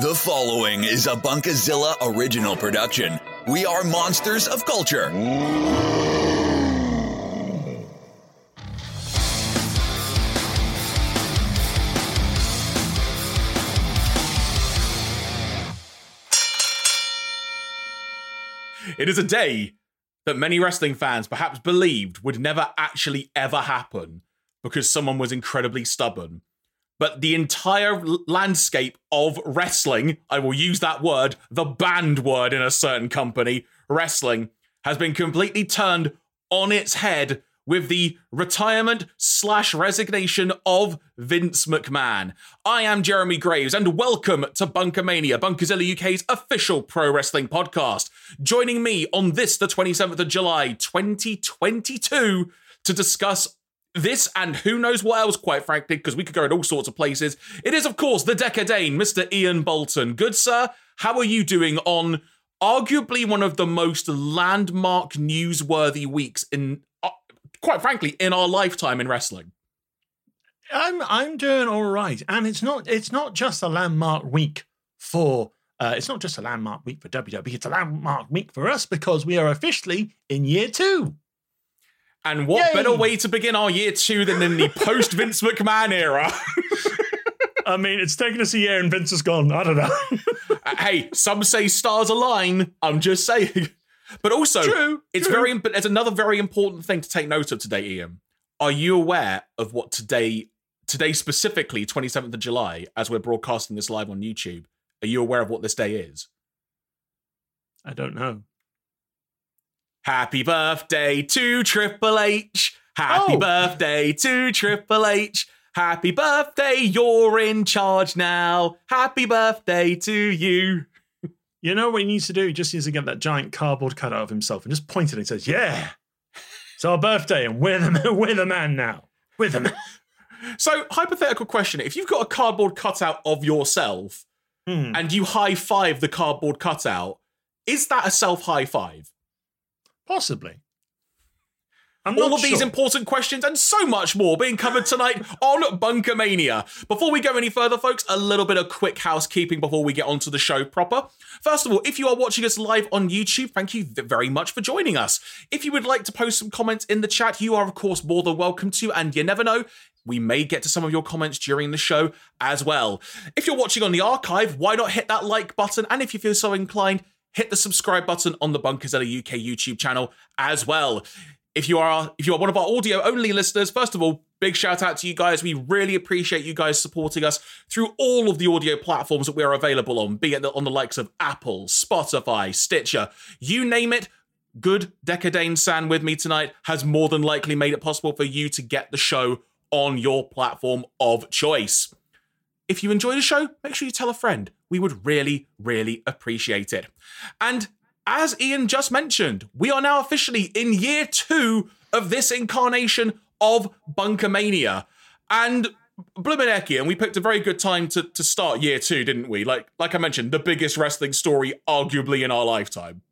The following is a Bunkazilla original production. We are monsters of culture. It is a day that many wrestling fans perhaps believed would never actually ever happen because someone was incredibly stubborn. But the entire landscape of wrestling, I will use that word, the banned word in a certain company, wrestling, has been completely turned on its head with the retirement slash resignation of Vince McMahon. I am Jeremy Graves, and welcome to BunkaMania, Bunkazilla UK's official pro wrestling podcast. Joining me on this, the 27th of July, 2022, to discuss this and who knows what else, quite frankly, because we could go in all sorts of places. It is, of course, the Dekker Dane, Mr. Iain Boulton. Good sir, how are you doing on arguably one of the most landmark newsworthy weeks in, uh, quite frankly, in our lifetime in wrestling? I'm I'm doing all right, and it's not it's not just a landmark week for uh, it's not just a landmark week for WWE. It's a landmark week for us because we are officially in year two. And what Yay! better way to begin our year two than in the post Vince McMahon era? I mean, it's taken us a year, and Vince is gone. I don't know. Uh, hey, some say stars align. I'm just saying. But also, True, it's true. very. imp- There's another very important thing to take note of today, Iain. Are you aware of what today, today specifically, 27th of July, as we're broadcasting this live on YouTube? Are you aware of what this day is? I don't know. Happy birthday to Triple H. Happy Oh. birthday to Triple H. Happy birthday, you're in charge now. Happy birthday to you. You know what he needs to do? He just needs to get that giant cardboard cutout of himself and just point it and says, "Yeah, it's our birthday, and we're the we're the man now. We're the man." So, hypothetical question if you've got a cardboard cutout of yourself Hmm. and you high five the cardboard cutout, is that a self high five? Possibly. I'm All of these important questions and so much more being covered tonight on BunkaMania. Before we go any further, folks, a little bit of quick housekeeping before we get onto the show proper. First of all, if you are watching us live on YouTube, thank you very much for joining us. If you would like to post some comments in the chat, you are, of course, more than welcome to, and you never know. We may get to some of your comments during the show as well. If you're watching on the archive, why not hit that like button? And if you feel so inclined, hit the subscribe button on the Bunkazilla UK YouTube channel as well. If you are if you are one of our audio only listeners, first of all, big shout out to you guys. We really appreciate you guys supporting us through all of the audio platforms that we are available on, be it on the likes of Apple, Spotify, Stitcher, you name it. Good Dekker Dane San with me tonight has more than likely made it possible for you to get the show on your platform of choice. If you enjoy the show, make sure you tell a friend. We would really, really appreciate it. And as Iain just mentioned, we are now officially in year two of this incarnation of BunkaMania. And Blumenecki, and we picked a very good time to, to start year two, didn't we? Like like I mentioned, the biggest wrestling story arguably in our lifetime.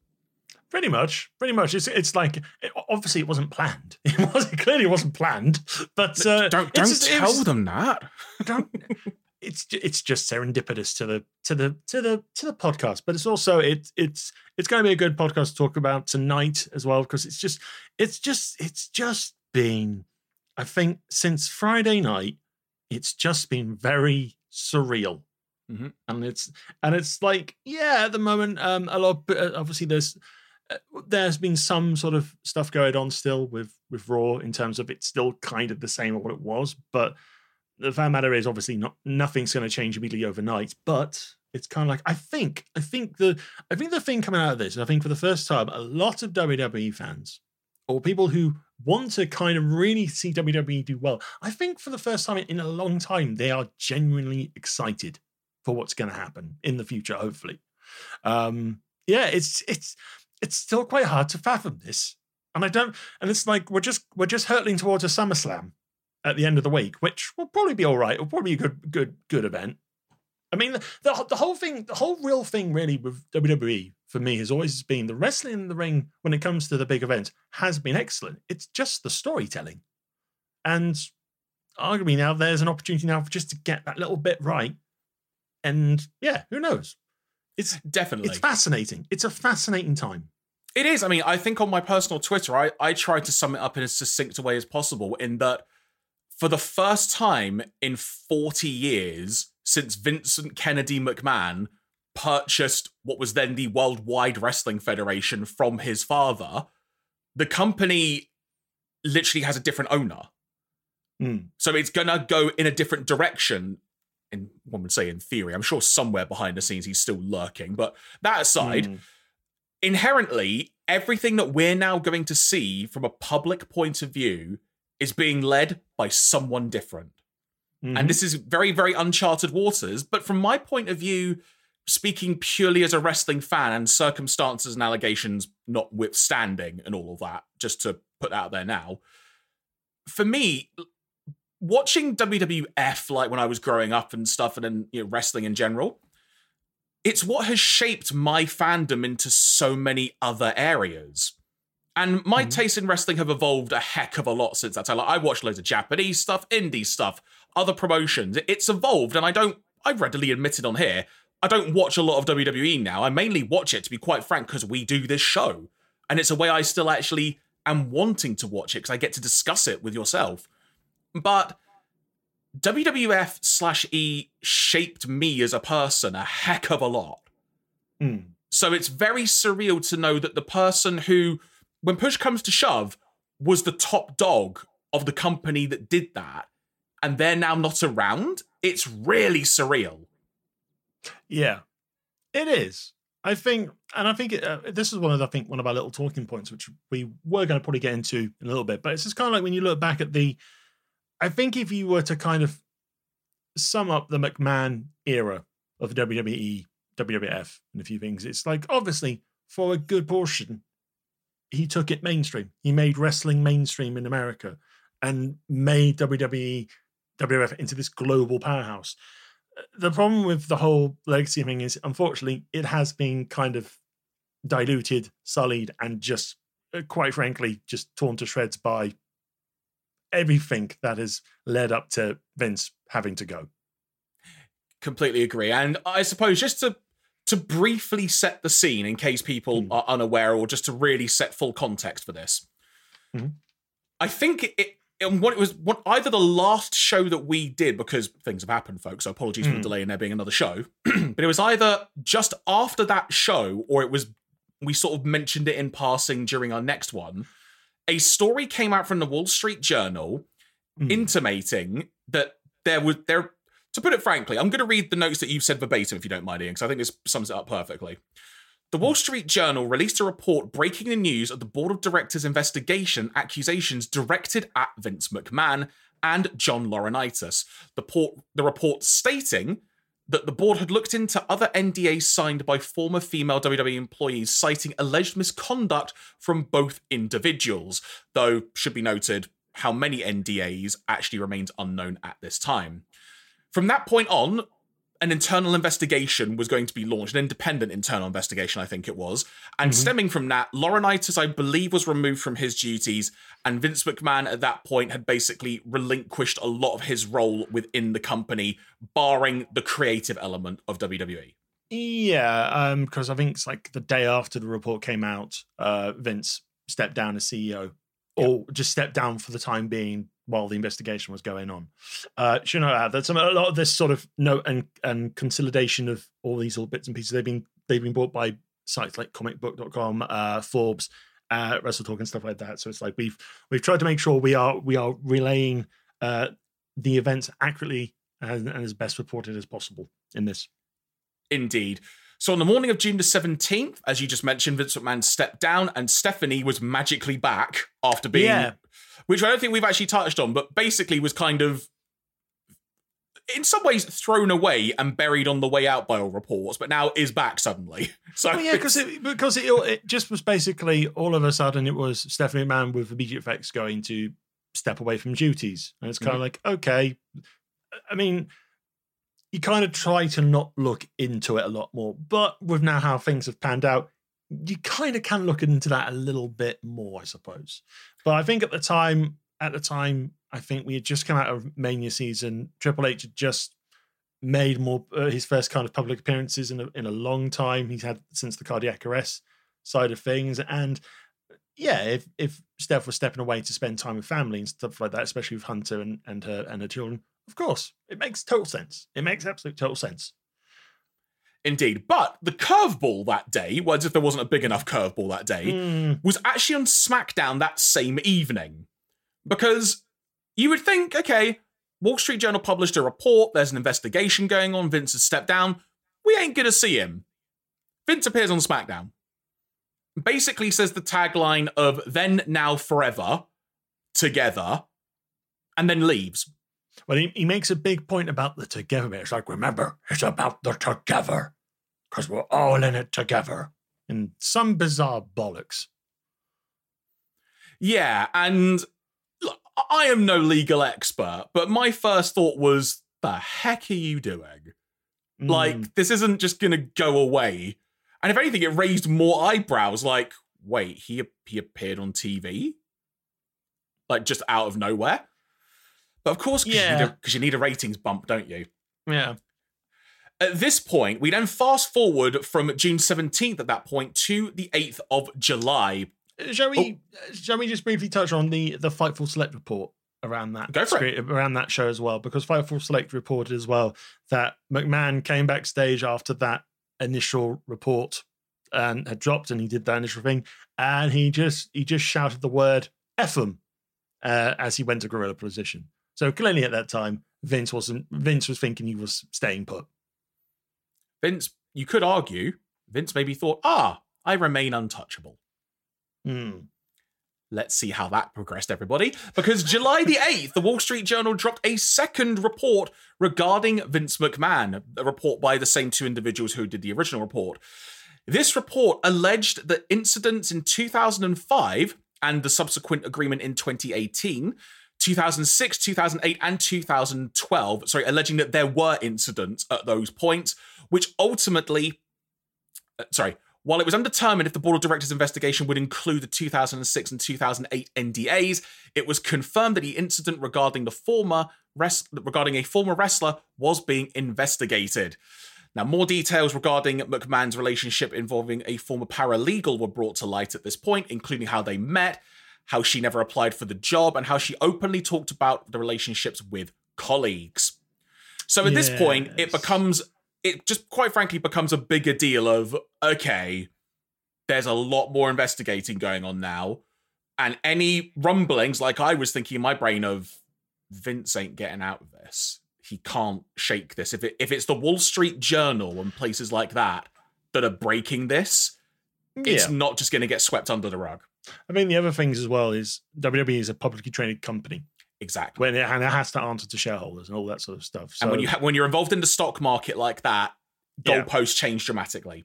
Pretty much, pretty much. It's it's like it, obviously it wasn't planned. It was it clearly wasn't planned. But uh, don't don't just- tell was- them that. don't- it's it's just serendipitous to the to the to the to the podcast. But it's also it it's it's going to be a good podcast to talk about tonight as well because it's just it's just it's just been I think since Friday night it's just been very surreal. Mhm. And it's and it's like yeah at the moment um a lot of, uh, obviously there's uh, there's been some sort of stuff going on still with with Raw in terms of it's still kind of the same as what it was, but the fact matter is obviously not nothing's going to change immediately overnight. But it's kind of like I think I think the I think the thing coming out of this, I think for the first time, a lot of WWE fans or people who want to kind of really see WWE do well, I think for the first time in a long time, they are genuinely excited for what's going to happen in the future. Hopefully, um, yeah, it's it's it's still quite hard to fathom this, and I don't. And it's like we're just we're just hurtling towards a SummerSlam at the end of the week, which will probably be all right. It'll probably be a good good good event. I mean, the, the the whole thing, the whole real thing, really, with WWE for me has always been the wrestling in the ring when it comes to the big events has been excellent. It's just the storytelling, and arguably now there's an opportunity now for just to get that little bit right And yeah, who knows? It's Definitely. it's fascinating. It's a fascinating time. It is. I mean, I think on my personal Twitter, I, I tried to sum it up in as succinct a way as possible in that for the first time in 40 years since Vincent Kennedy McMahon purchased what was then the Worldwide Wrestling Federation from his father, the company literally has a different owner. Mm. So it's gonna go in a different direction. In one would say in theory. I'm sure somewhere behind the scenes he's still lurking. But that aside, Mm. inherently, everything that we're now going to see from a public point of view is being led by someone different. Mhm. And this is very, very uncharted waters. But from my point of view, speaking purely as a wrestling fan and circumstances and allegations notwithstanding and all of that, just to put out there now, for me, watching WWF like when I was growing up and stuff, and then you know, wrestling in general, it's what has shaped my fandom into so many other areas. And my Mhm. tastes in wrestling have evolved a heck of a lot since that time. Like I watched loads of Japanese stuff, indie stuff, other promotions. It's evolved, and I don't. I've readily admitted on here, I don't watch a lot of WWE now. I mainly watch it, to be quite frank, because we do this show, and it's a way I still actually am wanting to watch it because I get to discuss it with yourself. But WWF slash E shaped me as a person a heck of a lot. Mm. So it's very surreal to know that the person who, when push comes to shove, was the top dog of the company that did that, and they're now not around. It's really surreal. Yeah, it is. I think, and I think uh, this is one of the, I think one of our little talking points, which we were going to probably get into in a little bit. But it's just kind of like when you look back at the, I think if you were to kind of sum up the McMahon era of WWE, WWF, and a few things, it's like obviously for a good portion, he took it mainstream. He made wrestling mainstream in America and made WWE, WWF into this global powerhouse the problem with the whole legacy thing is unfortunately it has been kind of diluted sullied and just uh, quite frankly just torn to shreds by everything that has led up to vince having to go Completely agree. And I suppose just to to briefly set the scene in case people Hmm. are unaware or just to really set full context for this. Mhm. I think it, it what it was what either the last show that we did because things have happened folks so apologies for the Mm. delay in there being another show but it was either just after that show or it was we sort of mentioned it in passing during our next one a story came out from the Wall Street Journal Mm. intimating that there was there to put it frankly, I'm going to read the notes that you've said verbatim if you don't mind, Iain, because I think this sums it up perfectly. The Wall Street Journal released a report breaking the news of the board of directors' investigation accusations directed at Vince McMahon and John Laurinaitis. The, port, the report stating that the board had looked into other NDAs signed by former female WWE employees, citing alleged misconduct from both individuals. Though, should be noted, how many NDAs actually remains unknown at this time. From that point on, an internal investigation was going to be launched, an independent internal investigation, I think it was. And Mhm. stemming from that, Laurinaitis, I believe, was removed from his duties, and Vince McMahon at that point had basically relinquished a lot of his role within the company, barring the creative element of. WWE. yeah um because i think it's like the day after the report came out uh vince stepped down as ceo or just stepped down for the time being while the investigation was going on. Uh, should know that there's some, a lot of this sort of note and and consolidation of all these little bits and pieces. They've been they've been bought by sites like comicbook.com, uh, Forbes, uh, Wrestle Talk and stuff like that. So it's like we've we've tried to make sure we are we are relaying uh, the events accurately and, and as best reported as possible in this. Indeed. So on the morning of June the 17th, as you just mentioned, Vince McMahon stepped down and Stephanie was magically back after being, Yeah. which I don't think we've actually touched on, but basically was kind of, in some ways, thrown away and buried on the way out by all reports, but now is back suddenly. So Oh yeah, because it because it, it just was basically all of a sudden it was Stephanie McMahon with immediate effects going to step away from duties, and it's kind of mm-hmm. like okay, I mean, you kind of try to not look into it a lot more, but with now how things have panned out, you kind of can look into that a little bit more, I suppose. But I think at the time, at the time, I think we had just come out of Mania season. Triple H had just made more uh, his first kind of public appearances in a, in a long time. He's had since the cardiac arrest side of things, and yeah, if if Steph was stepping away to spend time with family and stuff like that, especially with Hunter and, and her and her children, of course, it makes total sense. It makes absolute total sense. Indeed. But the curveball that day, well, as if there wasn't a big enough curveball that day, Mm, was actually on SmackDown that same evening. Because you would think, okay, Wall Street Journal published a report, there's an investigation going on, Vince has stepped down, we ain't gonna see him. Vince appears on SmackDown. Basically says the tagline of then, now, forever, together, and then leaves. Well, he, he makes a big point about the together. bit. It's like, remember, it's about the together because we're all in it together. And some bizarre bollocks. Yeah, and look, I am no legal expert, but my first thought was, the heck are you doing? Mm, Like, this isn't just gonna go away. And if anything, it raised more eyebrows. Like, wait, he he appeared on TV, like just out of nowhere. But of course, because Yeah. you, need a- 'cause you need a ratings bump, don't you? yeah. At this point, we then fast forward from June 17th at that point to the 8th of July. Shall we? uh, Shall we just briefly touch on the the Fightful Select report around that? Go for it. Around that show as well, because Fightful Select reported as well that McMahon came backstage after that initial report and had dropped, and he did that initial thing, and he just he just shouted the word "f 'em" uh, as he went to gorilla position. So clearly, at that time, Vince wasn't. Vince was thinking he was staying put. Vince, you could argue, Vince maybe thought, ah, I remain untouchable. Hmm. Let's see how that progressed, everybody. Because July the 8th, the Wall Street Journal dropped a second report regarding Vince McMahon, a report by the same two individuals who did the original report. This report alleged that incidents in 2005 and the subsequent agreement in 2018, 2006, 2008, and 2012, sorry, alleging that there were incidents at those points, which ultimately, uh, sorry, while it was undetermined if the board of directors investigation would include the 2006 and 2008 NDAs, it was confirmed that the incident regarding the former regarding a former wrestler was being investigated. Now, more details regarding McMahon's relationship involving a former paralegal were brought to light at this point, including how they met, how she never applied for the job, and how she openly talked about the relationships with colleagues. So at this point, it becomes, it just quite frankly becomes a bigger deal of, okay, there's a lot more investigating going on now. And any rumblings, like I was thinking in my brain of, Vince ain't getting out of this. He can't shake this. If it if it's the Wall Street Journal and places like that that are breaking this, it's not just going to get swept under the rug. I mean, the other things as well is WWE is a publicly traded company Exactly. when it, and it has to answer to shareholders and all that sort of stuff. So, and when you ha- when you're involved in the stock market like that, Yeah. goalposts change dramatically.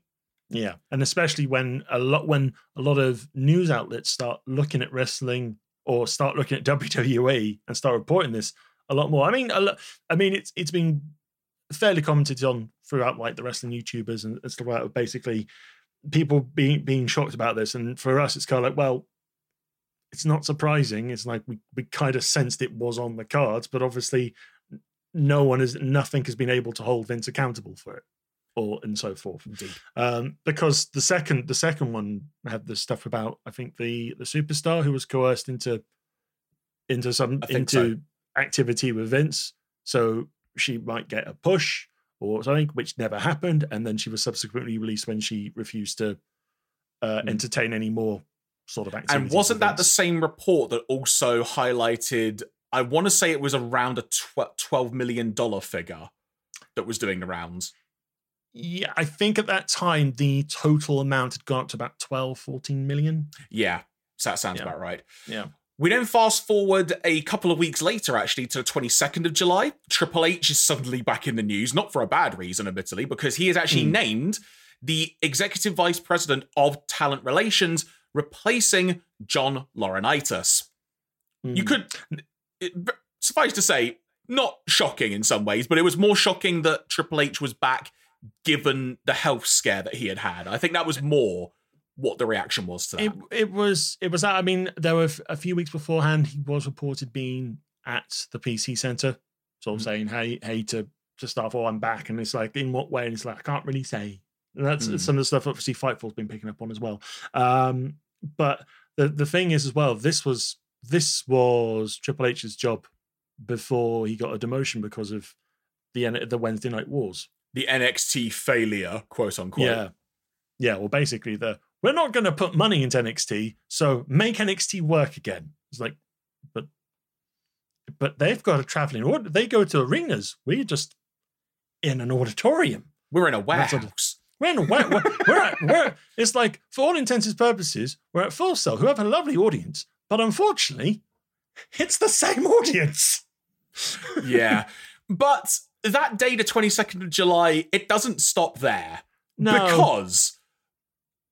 yeah, and especially when a lot when a lot of news outlets start looking at wrestling or start looking at WWE and start reporting this a lot more. I mean, a lo- I mean, it's it's been fairly commented on throughout, like the wrestling YouTubers and, and stuff like that. Basically, people being being shocked about this, and for us, it's kind of like, well, it's not surprising. It's like we we kind of sensed it was on the cards, but obviously, no one has nothing has been able to hold Vince accountable for it, or and so forth Indeed. um, because the second the second one had the stuff about I think the the superstar who was coerced into into some into so. activity with Vince, so she might get a push or something, which never happened, and then she was subsequently released when she refused to uh, Mm. entertain any more sort of activity. And wasn't that the same report that also highlighted? I want to say it was around a twelve million dollar figure that was doing the rounds. Yeah, I think at that time the total amount had gone up to about 12, 14 million. Yeah, so that sounds Yeah. about right. Yeah. We then fast forward a couple of weeks later, actually, to the 22nd of July. Triple H is suddenly back in the news, not for a bad reason, admittedly, because he is actually Hmm. named the executive vice president of talent relations, replacing John Laurinaitis. You Mm. could, it, suffice to say, not shocking in some ways, but it was more shocking that Triple H was back given the health scare that he had had. I think that was more what the reaction was to that. It it was it was. That. I mean, there were f- a few weeks beforehand. He was reported being at the PC Center, sort of Mhm. saying hey hey to to stuff. Oh, I'm back, and it's like in what way? And it's like I can't really say. And that's Hmm. some of the stuff obviously Fightful's been picking up on as well. Um, but the the thing is as well, this was this was Triple H's job before he got a demotion because of the the Wednesday Night Wars. The NXT failure, quote unquote. Yeah. Yeah. Well, basically, the we're not going to put money into NXT, so make NXT work again. It's like, but, but they've got a traveling order. They go to arenas. We're just in an auditorium. We're in a warehouse. We're in a we're, we're, we're, at, we're it's like for all intents and purposes, we're at Full Sail, who have a lovely audience, but unfortunately, it's the same audience. yeah. But that day, the 22nd of July, it doesn't stop there. No, Because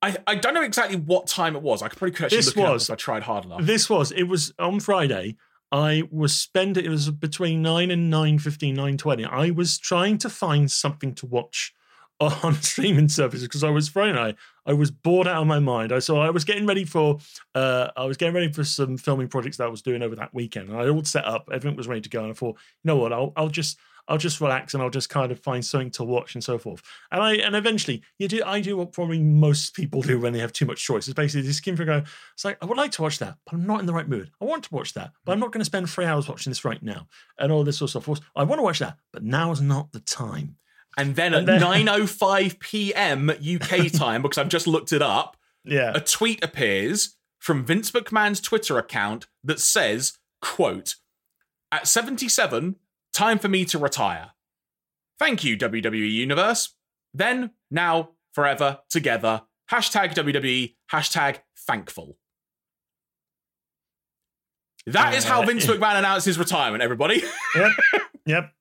I, I don't know exactly what time it was. I could probably could actually This look it up was- if I tried hard enough. This was it was on Friday. I was spending it was between 9 and 9 9.20. I was trying to find something to watch on streaming services because I was Friday night. I was bored out of my mind. I saw I was getting ready for uh I was getting ready for some filming projects that I was doing over that weekend. And I all set up, everything was ready to go. And I thought, you know what, I'll I'll just I'll just relax and I'll just kind of find something to watch and so forth. And I and eventually you do I do what probably most people do when they have too much choice. It's basically just skim for go. It's like I would like to watch that, but I'm not in the right mood. I want to watch that, but I'm not going to spend three hours watching this right now. And all this sort of stuff. I want to watch that, but now is not the time. And then at then- 9.05 p.m. UK time, because I've just looked it up, Yeah. a tweet appears from Vince McMahon's Twitter account that says, quote, at 77, time for me to retire. Thank you, WWE Universe. Then, now, forever, together. Hashtag WWE, hashtag thankful. That is how Uh, Vince McMahon announced his retirement, everybody. yep. Yep.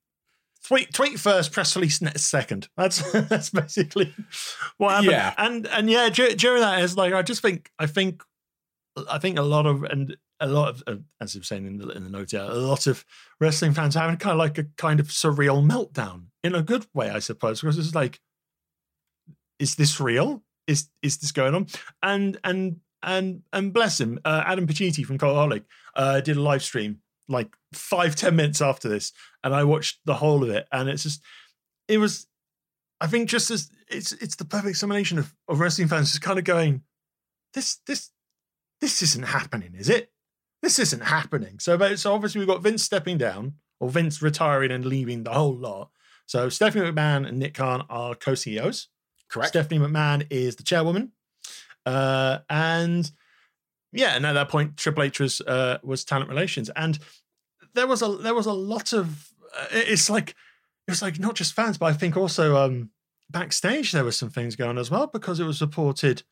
Tweet tweet first, press release ne- second. That's that's basically what happened. Yeah. And and yeah, dur- during that is like I just think I think I think a lot of and a lot of as you're saying in the in the note, a lot of wrestling fans having kind of like a kind of surreal meltdown in a good way, I suppose, because it's like, is this real? Is is this going on? And and and and bless him, uh, Adam Pacitti from Coholic uh, did a live stream like five ten minutes after this, and I watched the whole of it, and it's just it was. I think just as it's it's the perfect summation of, of wrestling fans just kind of going, this this this isn't happening, is it? This isn't happening. So, but so obviously we've got Vince stepping down, or Vince retiring and leaving the whole lot. So Stephanie McMahon and Nick Khan are co-CEOs. Correct. Stephanie McMahon is the chairwoman, uh, and yeah, and at that point, Triple H was uh, was talent relations, and there was a there was a lot of uh, it's like it was like not just fans, but I think also um, backstage there were some things going on as well because it was reported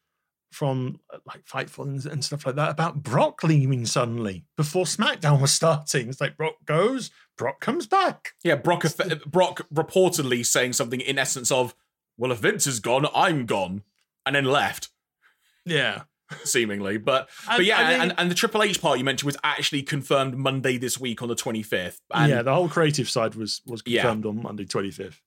from uh, like Fightful and, and stuff like that about Brock leaving suddenly before SmackDown was starting. It's like Brock goes, Brock comes back. Yeah, Brock, Brock reportedly saying something in essence of, well, if Vince is gone, I'm gone. And then left, Yeah, seemingly. But I- but yeah, I mean- and, and the Triple H part you mentioned was actually confirmed Monday this week on the 25th. And yeah, the whole creative side was was Yeah. confirmed on Monday twenty fifth.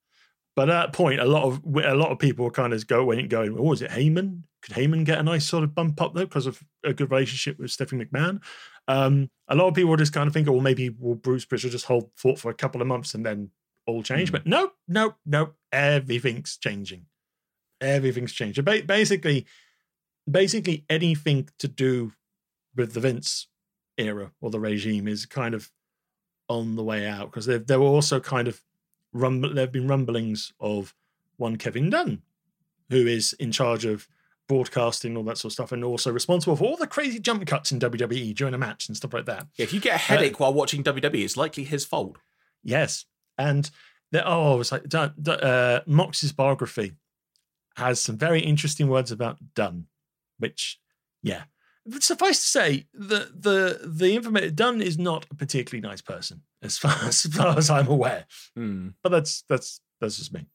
But at that point, a lot of a lot of people were kind of go went going, oh, is it Heyman? Could Heyman get a nice sort of bump up there because of a good relationship with Stephanie McMahon? Um, a lot of people just kind of thinking, well, maybe will Bruce Prichard just hold fort for a couple of months and then all change? Mm. But no, no, no, everything's changing. Everything's changing. Ba- basically, basically anything to do with the Vince era or the regime is kind of on the way out because there there were also kind of rumble there have been rumblings of one Kevin Dunn who is in charge of broadcasting all that sort of stuff and also responsible for all the crazy jump cuts in WWE during a match and stuff like that. if you get a headache while watching WWE, it's likely his fault. Yes, and there, oh, it's like uh, Mox's biography has some very interesting words about Dunn, which, yeah, but suffice to say, the the the information Dunn is not a particularly nice person as far as, far as I'm aware. Hmm. But that's that's that's just me.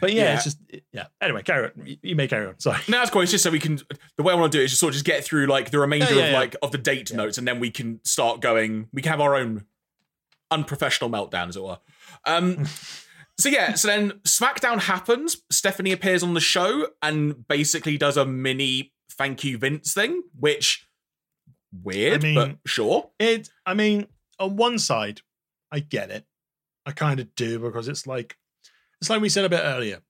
But yeah, Yeah. it's just yeah. Anyway, carry on. You, you may carry on. Sorry. No, that's cool. It's just so we can. The way I want to do it is just sort of just get through like the remainder Yeah, yeah, of yeah. like of the date notes, and then we can start going. We can have our own unprofessional meltdown, as it were. Um, so yeah, so then SmackDown happens. Stephanie appears on the show and basically does a mini thank you Vince thing, which weird, I mean- but sure. It. I mean, on one side, I get it. I kind of do because it's like it's like we said a bit earlier.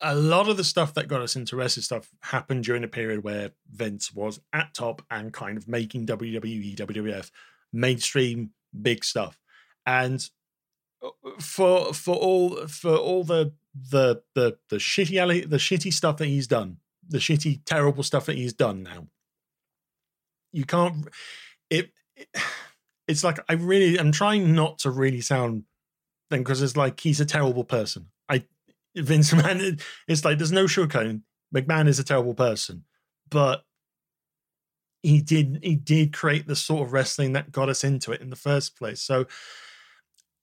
A lot of the stuff that got us into wrestling stuff happened during a period where Vince was at top and kind of making WWE, WWF mainstream big stuff. And uh, for for all for all the the the the shitty the shitty stuff that he's done, the shitty terrible stuff that he's done now. You can't it, it it's like I really I'm trying not to really sound then because it's like he's a terrible person. I Vince McMahon it's like there's no sugarcoating. McMahon is a terrible person, but he did he did create the sort of wrestling that got us into it in the first place. So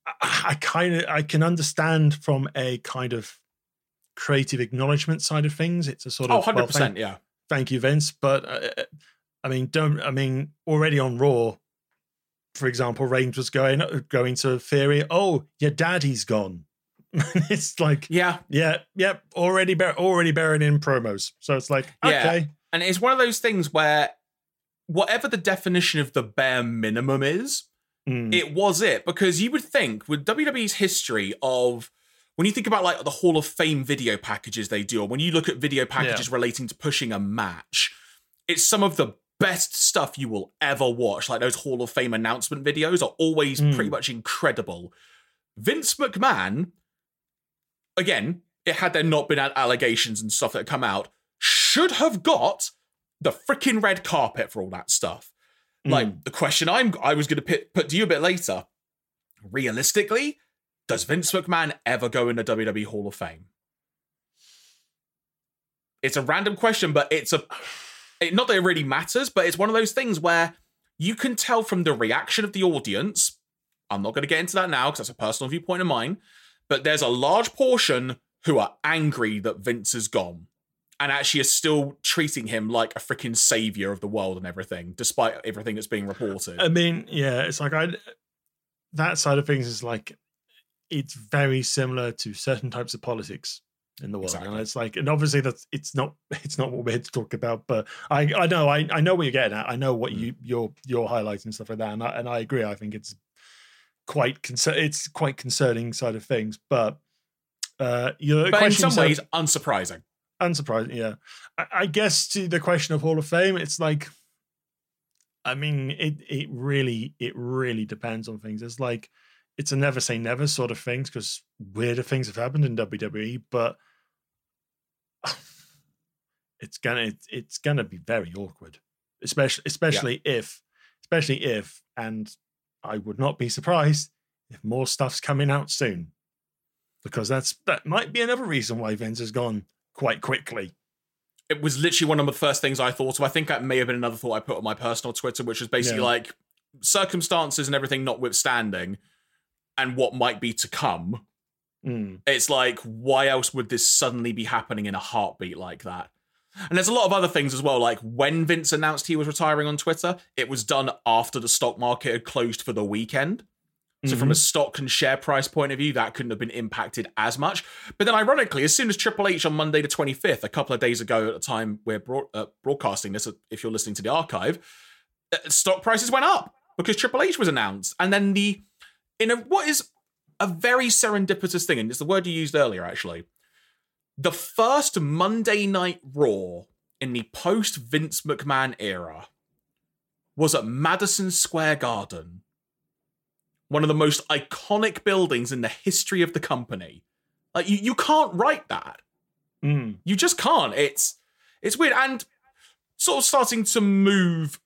I, I kind of I can understand from a kind of creative acknowledgement side of things. It's a sort Oh, of 100 well, percent. Yeah. thank you, Vince. But uh, I mean, don't I mean already on Raw, for example, Reigns was going going to Theory. Oh, your daddy's gone. it's like Yeah. yeah, yep, already bur- already buried in promos. So it's like Yeah. okay, And it's one of those things where whatever the definition of the bare minimum is, Mm, it was it because you would think with WWE's history of when you think about like the Hall of Fame video packages they do, or when you look at video packages relating to pushing a match, it's some of the best stuff you will ever watch. Like those Hall of Fame announcement videos are always Mm. pretty much incredible. Vince McMahon, again, it had there not been allegations and stuff that come out, should have got the freaking red carpet for all that stuff. Like mm. the question I'm I was going to put, put to you a bit later. Realistically, does Vince McMahon ever go in the WWE Hall of Fame? It's a random question, but it's a it, not that it really matters, but it's one of those things where you can tell from the reaction of the audience. I'm not going to get into that now because that's a personal viewpoint of mine, but there's a large portion who are angry that Vince is gone and actually is still treating him like a freaking savior of the world and everything, despite everything that's being reported. I mean, yeah, it's like I that side of things is like it's very similar to certain types of politics in the world, Exactly. and it's like, and obviously that's it's not it's not what we're here to talk about, but I I know I I know what you're getting at. I know what Mm. you you're you're highlighting stuff like that, and I, and I agree. I think it's quite concer- it's quite concerning side of things, but. Uh, your but in question some you said- ways, unsurprising. unsurprising yeah I, I guess to the question of hall of fame it's like i mean it it really it really depends on things it's like it's a never say never sort of things because weirder things have happened in wwe but it's gonna it's, it's gonna be very awkward especially especially if especially if and i would not be surprised if more stuff's coming out soon because that's that might be another reason why Vince has gone quite quickly. It was literally one of the first things I thought of. I think that may have been another thought I put on my personal Twitter, which was basically Yeah. like circumstances and everything notwithstanding, and what might be to come. Mm. It's like, why else would this suddenly be happening in a heartbeat like that? And there's a lot of other things as well. Like when Vince announced he was retiring on Twitter, it was done after the stock market had closed for the weekend. So from a stock and share price point of view, that couldn't have been impacted as much. But then, ironically, as soon as Triple H on Monday the 25th, a couple of days ago at the time we're broad- uh, broadcasting this, if you're listening to the archive, uh, stock prices went up because Triple H was announced. And then the, in a, what is a very serendipitous thing, and it's the word you used earlier, actually, the first Monday Night Raw in the post Vince McMahon era was at Madison Square Garden one of the most iconic buildings in the history of the company. Like you, you can't write that. Mm. You just can't. It's it's weird and sort of starting to move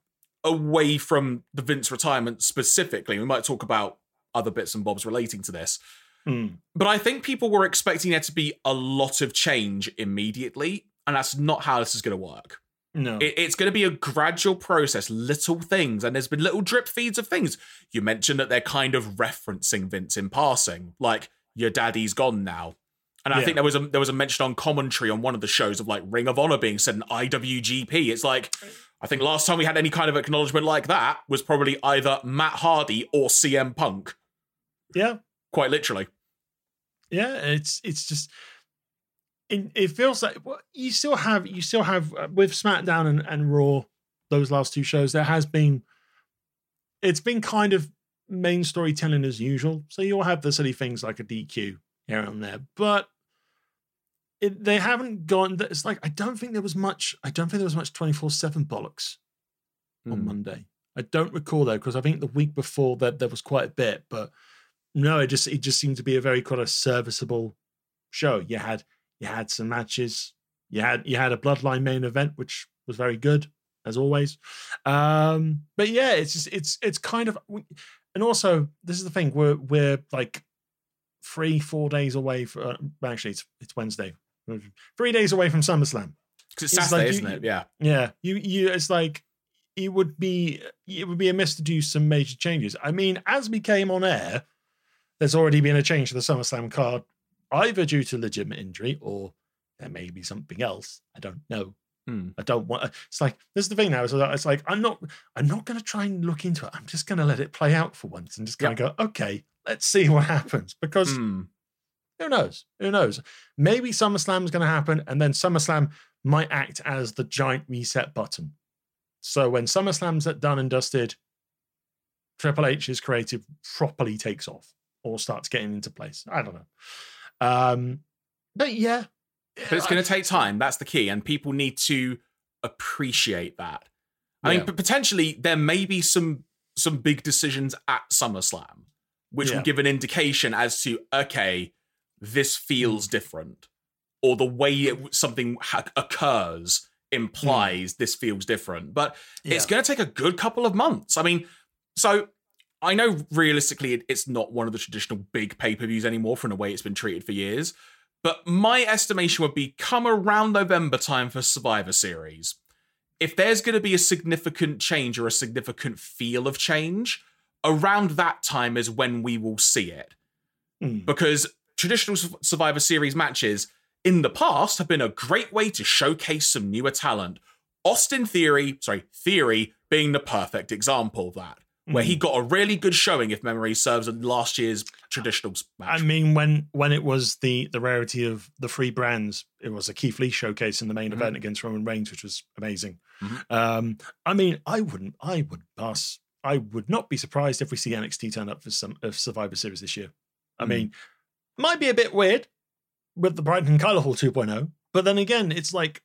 away from the Vince retirement specifically. We might talk about other bits and bobs relating to this. Mm. But I think people were expecting there to be a lot of change immediately, and that's not how this is going to work. No. It, it's going to be a gradual process, little things, and there's been little drip feeds of things. You mentioned that they're kind of referencing Vince in passing, like your daddy's gone now. And I Yeah. think there was a there was a mention on commentary on one of the shows of like Ring of Honor being said in IWGP. It's like I think last time we had any kind of acknowledgement like that was probably either Matt Hardy or CM Punk, yeah. quite literally. Yeah. It's it's just it, it feels like well, you still have you still have uh, with SmackDown and, and Raw those last two shows there has been it's been kind of main storytelling as usual. So you'll have the silly things like a DQ here and there, but it, they haven't gone. It's like I don't think there was much. I don't think there was much twenty four seven bollocks on Mm. Monday. I don't recall though because I think the week before that there was quite a bit, but no, it just it just seemed to be a very kind of serviceable show. You had you had some matches. You had you had a bloodline main event which was very good as always. Um, but yeah, it's just it's it's kind of and also this is the thing we're we're like three four days away from actually it's it's Wednesday three days away from SummerSlam. Because it's It's Saturday, like isn't it? Yeah. Yeah, you you it's like it would be it would be amiss to do some major changes. I mean, as we came on air, there's already been a change to the SummerSlam card, either due to legitimate injury or there may be something else. I don't know. Hmm. I don't want. It's like this is the thing now. Is it's like I'm not. I'm not going to try and look into it. I'm just going to let it play out for once and just kind of go. Okay, let's see what happens because Hmm. who knows? Who knows? Maybe SummerSlam's going to happen, and then SummerSlam might act as the giant reset button. So when SummerSlam's done and dusted, Triple H's creative properly takes off or starts getting into place. I don't know. Um, but yeah. But it's going to take time. That's the key, and people need to appreciate that. I mean, Yeah. p- potentially there may be some some big decisions at SummerSlam, which Yeah. will give an indication as to okay, this feels Mm. different, or the way it, something ha- occurs implies this feels different. But it's going to take a good couple of months. I mean, so I know realistically it's not one of the traditional big pay per views anymore from the way it's been treated for years. But my estimation would be come around November time for Survivor Series. If there's going to be a significant change or a significant feel of change, around that time is when we will see it. Mm. Because traditional Survivor Series matches in the past have been a great way to showcase some newer talent. Austin Theory, sorry, Theory being the perfect example of that, where Mm. he got a really good showing, if memory serves, in last year's traditional match. I mean, when when it was the the rarity of the free brands, it was a Keith Lee showcase in the main Mhm. event against Roman Reigns, which was amazing. Mhm. Um, I mean, I wouldn't, I would pass. I would not be surprised if we see NXT turn up for some of Survivor Series this year. I Mm. mean, might be a bit weird with the Brighton and Carla Hall 2.0, but then again, it's like,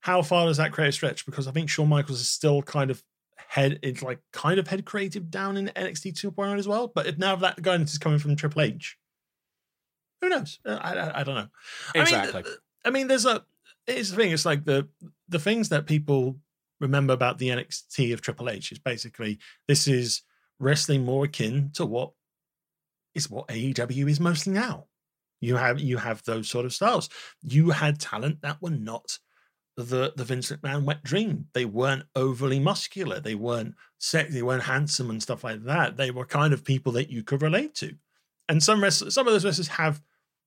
how far does that create a stretch? Because I think Shawn Michaels is still kind of head, it's like kind of head creative down in NXT 2.0 as well. But if now that guidance is coming from Triple H, who knows? Uh, I, I, I don't know. exactly. I mean, I mean, there's a. It's the thing. It's like the the things that people remember about the NXT of Triple H is basically this is wrestling more akin to what is what AEW is mostly now. You have you have those sort of styles. You had talent that were not the the Vince McMahon wet dream. They weren't overly muscular. They weren't sexy. They weren't handsome and stuff like that. They were kind of people that you could relate to. And some wrestlers, some of those wrestlers have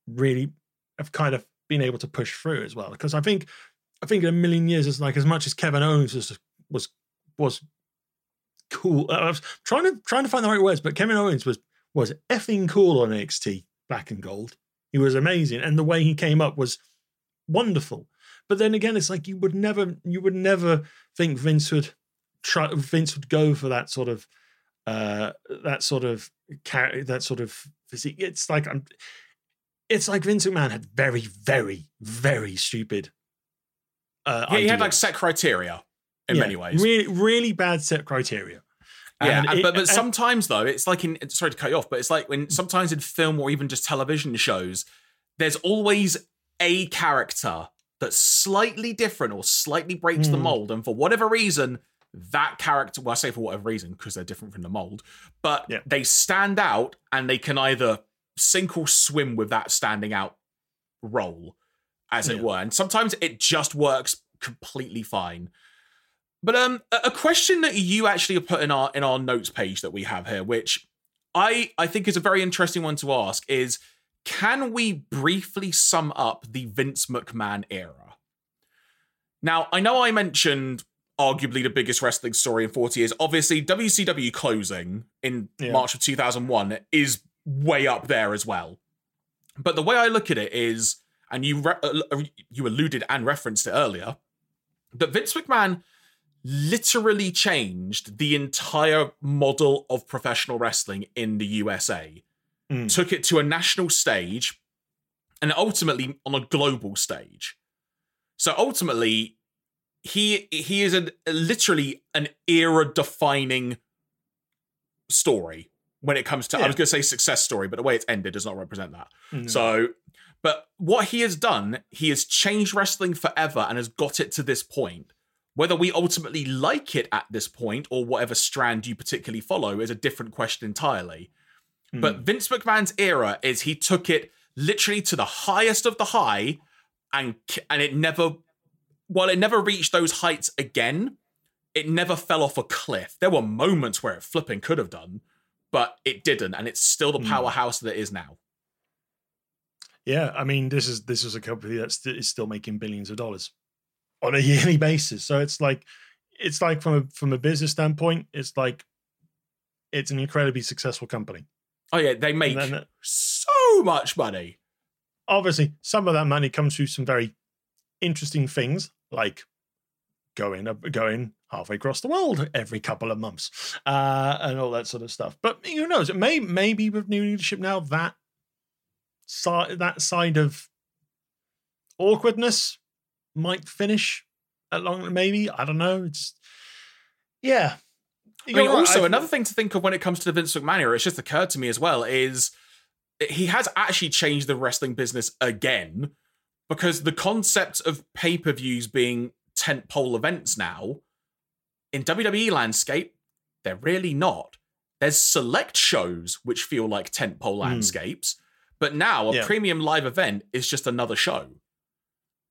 really have kind of been able to push through as well. Because I think I think in a million years, it's like as much as Kevin Owens was was was cool. I was trying to trying to find the right words, but Kevin Owens was was effing cool on NXT Black and Gold. He was amazing, and the way he came up was wonderful. But then again, it's like you would never you would never think Vince would try Vince would go for that sort of uh that sort of that sort of physique. It's like I'm it's like Vince McMahon had very, very, very stupid. Uh, yeah, he had like set criteria in Yeah, many ways. Really, really bad set criteria. Yeah, And but but and- sometimes though, it's like in sorry to cut you off, but it's like when sometimes in film or even just television shows, there's always a character that's slightly different or slightly breaks the Hmm. mold, and for whatever reason, that character, well, I say for whatever reason because they're different from the mold, but Yeah. they stand out and they can either sink or swim with that standing out role, as it were, and sometimes it just works completely fine. But um, a a question that you actually have put in our in our notes page that we have here, which I I think is a very interesting one to ask, is can we briefly sum up the Vince McMahon era? Now, I know I mentioned arguably the biggest wrestling story in 40 years. Obviously, WCW closing in Yeah. March of 2001 is way up there as well. But the way I look at it is, and you re- uh, you alluded and referenced it earlier, that Vince McMahon literally changed the entire model of professional wrestling in the USA. Mm. Took it to a national stage and ultimately on a global stage. So ultimately, he he is a, literally an era defining story when it comes to I was going to say success story, but the way it's ended does not represent that. Mm. So, but what he has done, he has changed wrestling forever and has got it to this point. Whether we ultimately like it at this point or whatever strand you particularly follow is a different question entirely. Mm. But Vince McMahon's era is he took it literally to the highest of the high and and it never while it never reached those heights again, it never fell off a cliff. There were moments where it flipping could have done, but it didn't and it's still the Hmm. powerhouse that it is now. Yeah, I mean, this is this is a company that is still making billions of dollars on a yearly basis. So it's like, it's like from a from a business standpoint, it's like, it's an incredibly successful company. Oh yeah, they make then, uh, so much money. Obviously, some of that money comes through some very interesting things, like going going halfway across the world every couple of months, uh, and all that sort of stuff. But who knows? It may maybe with new leadership now that side that side of awkwardness might finish along. Maybe I don't know. It's yeah. I mean, right, also another thing to think of when it comes to the Vince McMahon era, it's just occurred to me as well, is he has actually changed the wrestling business again because the concept of pay per views being tentpole events now in WWE landscape, they're really not. There's select shows which feel like tentpole Hmm. landscapes, but now a Yeah. premium live event is just another show.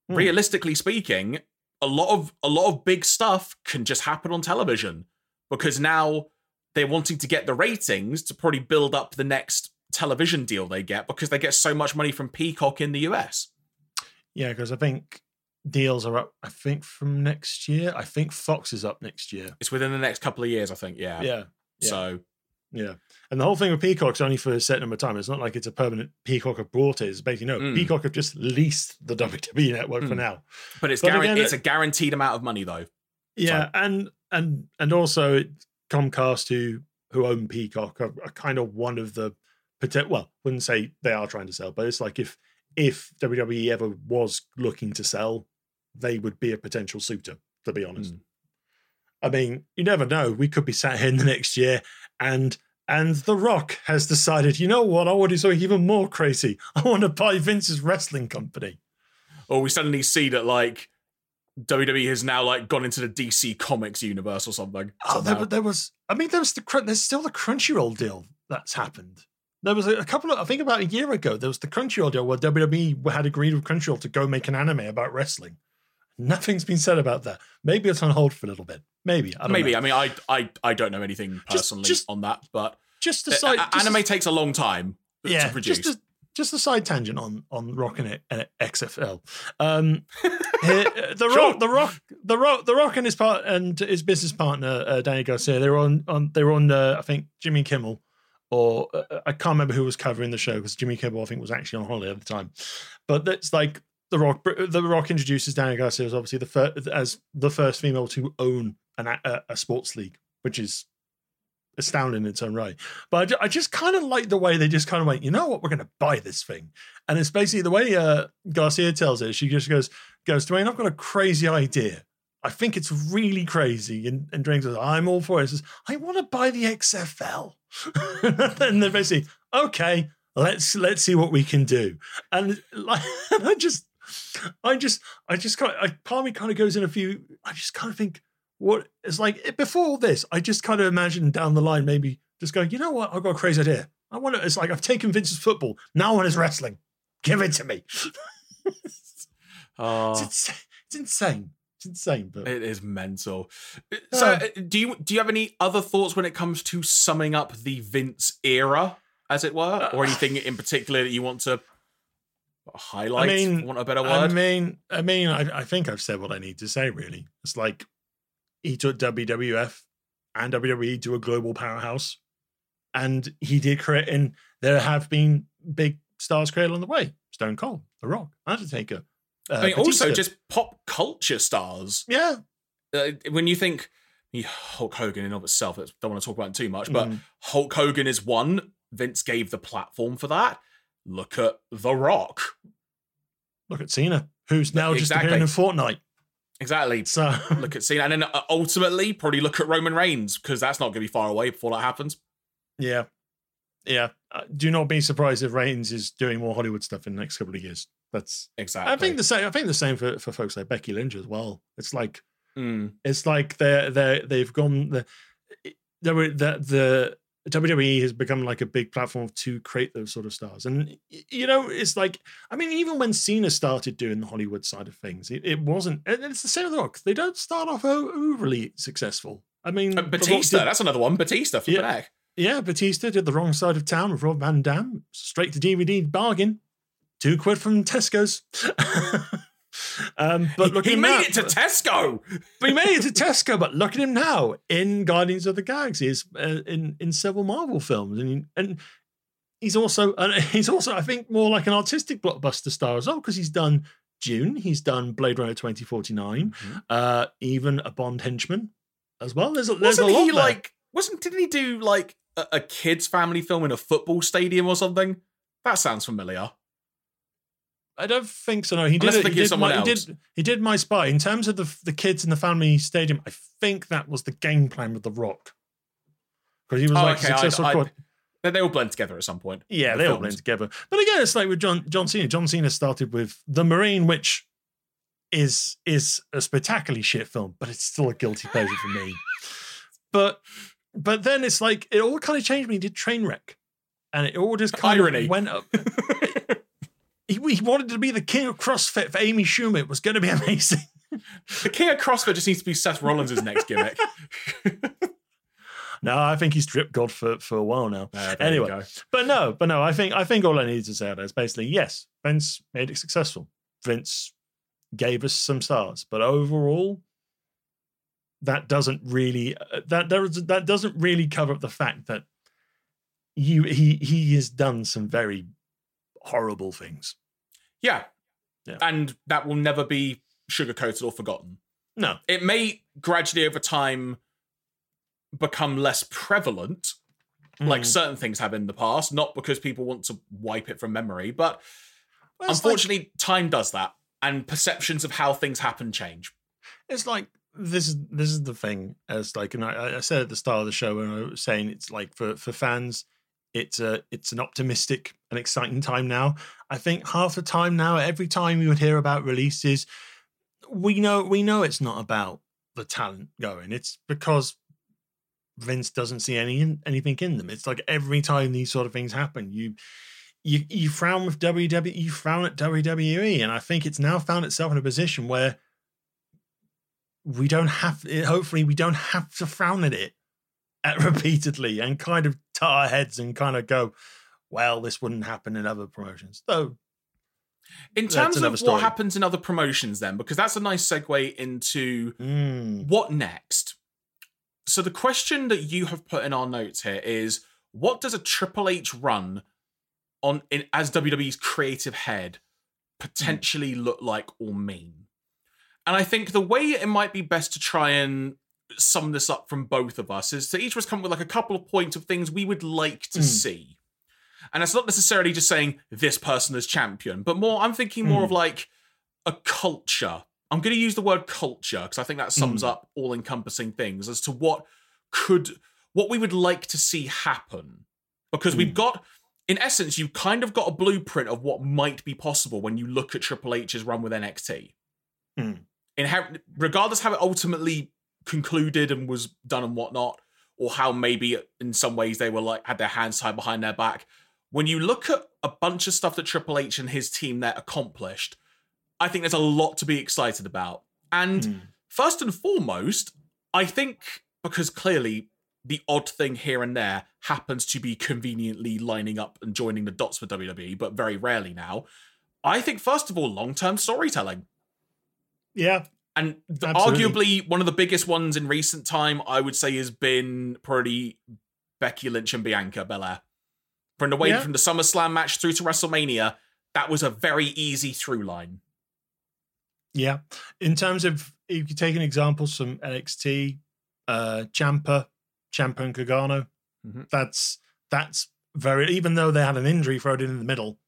Hmm. Realistically speaking, a lot of a lot of big stuff can just happen on television because now they're wanting to get the ratings to probably build up the next television deal they get because they get so much money from Peacock in the US. Yeah, because I think deals are up. I think from next year. I think Fox is up next year. It's within the next couple of years, I think. Yeah. Yeah, yeah. So yeah. And the whole thing with Peacock's only for a set number of time. It's not like it's a permanent Peacock have bought it. It's basically no. Mm. Peacock have just leased the WWE network for Mm. now. but it's But again, it's a guaranteed amount of money though. Yeah, and and and also Comcast who who own Peacock are, are kind of one of the well, wouldn't say they are trying to sell, but it's like if if WWE ever was looking to sell, they would be a potential suitor. To be honest, Mm. I mean, you never know. We could be sat here in the next year and. And The Rock has decided, you know what? I want to do something even more crazy. I want to buy Vince's wrestling company. Or we suddenly see that like WWE has now like gone into the DC Comics universe or something. Oh, there, there was. I mean, there was the there's still the Crunchyroll deal that's happened. There was a, couple of. I think about a year ago, there was the Crunchyroll deal where WWE had agreed with Crunchyroll to go make an anime about wrestling. Nothing's been said about that. Maybe it's on hold for a little bit. Maybe. I don't Maybe. know. I mean, I I I don't know anything personally just- on that, but just a uh, just anime takes a long time yeah, to produce. just a just a side tangent on on Rock and, XFL. Um, here, uh, the Sure. Rock, the Rock, the Rock, the Rock, and his part and his business partner uh, Danny Garcia. They were on on they were on uh, I think Jimmy Kimmel, or uh, I can't remember who was covering the show because Jimmy Kimmel I think was actually on holiday at the time. But that's like the Rock. The Rock introduces Danny Garcia as obviously the first as the first female to own an, a, a sports league, which is astounding in its own right. But I, ju- I just kind of like the way they just kind of went, you know what, we're going to buy this thing. And it's basically the way uh, Garcia tells it. She just goes, goes, Dwayne, I've got a crazy idea. I think it's really crazy. And, and Dwayne says, I'm all for it. He says, I want to buy the XFL. and they're basically, okay, let's let's see what we can do. And like, I just, I just, I just kind of, I, part of me kind of goes in a few, I just kind of think, what it's like before all this, I just kind of imagine down the line, maybe just going, you know what? I've got a crazy idea. I want to, it's like I've taken Vince's football. Now I want his wrestling. Give it to me. Uh, It's, insane. it's insane. It's insane. But it is mental. So, Uh. uh, do you do you have any other thoughts when it comes to summing up the Vince era, as it were, or Uh, anything in particular that you want to highlight? I mean, want a better word? I mean, I mean, I, I think I've said what I need to say. Really, it's like he took WWF and WWE to a global powerhouse, and he did create. And there have been big stars created on the way: Stone Cold, The Rock, Undertaker. Uh, I mean, also just pop culture stars. yeah, uh, when you think Hulk Hogan in of itself, I don't want to talk about it too much, but Mm. Hulk Hogan is one. Vince gave the platform for that. Look at The Rock. Look at Cena, who's now just appearing in Fortnite. Exactly. So Look at Cena, and then uh, ultimately probably look at Roman Reigns because that's not going to be far away before that happens. yeah, yeah. Uh, do not be surprised if Reigns is doing more Hollywood stuff in the next couple of years. That's Exactly. I think the same. I think the same for, for folks like Becky Lynch as well. It's like Mm. it's like they're they they've gone the there were the the WWE has become like a big platform to create those sort of stars, and you know it's like I mean even when Cena started doing the Hollywood side of things, it, it wasn't. And it's the same with The Rock. They don't start off overly successful. I mean, Uh, Batista, did- that's another one. Batista for Yeah. the neck. yeah, Batista did the wrong side of town with Rob Van Dam, straight to DVD bargain, two quid from Tesco's. um, but look he made now. it to Tesco. But he made it to Tesco. But look at him now in Guardians of the Galaxy, he's, uh, in in several Marvel films, and and he's also uh, he's also I think more like an artistic blockbuster star as well because he's done Dune, he's done Blade Runner twenty forty nine, uh, even a Bond henchman as well. There's a, there's Wasn't a lot he there. like? Wasn't didn't he do like a, a kids' family film in a football stadium or something? That sounds familiar. I don't think so. No, he did. It- He did, my, he did. He did my spy in terms of the the kids in the family stadium. I think that was the game plan with the Rock because he was Oh, like okay, successful. I- quad- They, they all blend together at some point. Yeah, The they all blend together. But again, it's like with John John Cena. John Cena started with The Marine, which is is a spectacularly shit film, but it's still a guilty pleasure for me. But but then it's like it all kind of changed when he did Trainwreck, and it all just kind Irony. of went up. he, he wanted to be the king of CrossFit for Amy Schumer. It was going to be amazing. The King of CrossFit just needs to be Seth Rollins' next gimmick. No, I think he's drip god for for a while now. Uh, Anyway. But no, but no, I think I think all I need to say is basically yes, Vince made it successful. Vince gave us some stars, but overall, that doesn't really uh, that there that doesn't really cover up the fact that you he he has done some very horrible things. Yeah. Yeah. And that will never be sugarcoated or forgotten. No, It may gradually over time become less prevalent, like Mm. certain things have in the past, not because people want to wipe it from memory, but Well, it's like- unfortunately, time does that. And perceptions of how things happen change. it's like this is this is the thing as like and I, I said at the start of the show when I was saying it's like for for fans it's a it's an optimistic and exciting time now. I think half the time now every time you would hear about releases we know we know it's not about the talent going. It's because Vince doesn't see any anything in them. It's like every time these sort of things happen you you you frown with WWE you frown at WWE and I think it's now found itself in a position where we don't have hopefully we don't have to frown at it at repeatedly and kind of our heads and kind of go well this wouldn't happen in other promotions though In terms of story. what happens in other promotions, then, because that's a nice segue into mm, what next? So the question that you have put in our notes here is what does a Triple H run on in as WWE's creative head potentially look like or mean? And I think the way it might be best to try and sum this up from both of us is to each of us come with like a couple of points of things we would like to Mm. see. And it's not necessarily just saying this person is champion, but more I'm thinking more Mm. of like a culture. I'm going to use the word culture because I think that sums Mm. up all encompassing things as to what could what we would like to see happen. Because we've Mm. got in essence you've kind of got a blueprint of what might be possible when you look at Triple H's run with NXT. Mm. In how regardless how it ultimately concluded and was done and whatnot, or how maybe in some ways they were like had their hands tied behind their back. When you look at a bunch of stuff that Triple H and his team there accomplished, I think there's a lot to be excited about. And mm, first and foremost, I think because clearly the odd thing here and there happens to be conveniently lining up and joining the dots for WWE, but very rarely now. I think first of all, long-term storytelling. yeah And th- Absolutely. arguably one of the biggest ones in recent time, I would say, has been probably Becky Lynch and Bianca Belair. From the way Yeah. from the SummerSlam match through to WrestleMania, that was a very easy through line. Yeah. In terms of if you take an example from NXT, uh Ciampa, Ciampa and Gargano, Mhm. that's that's very even though they had an injury thrown in in the middle,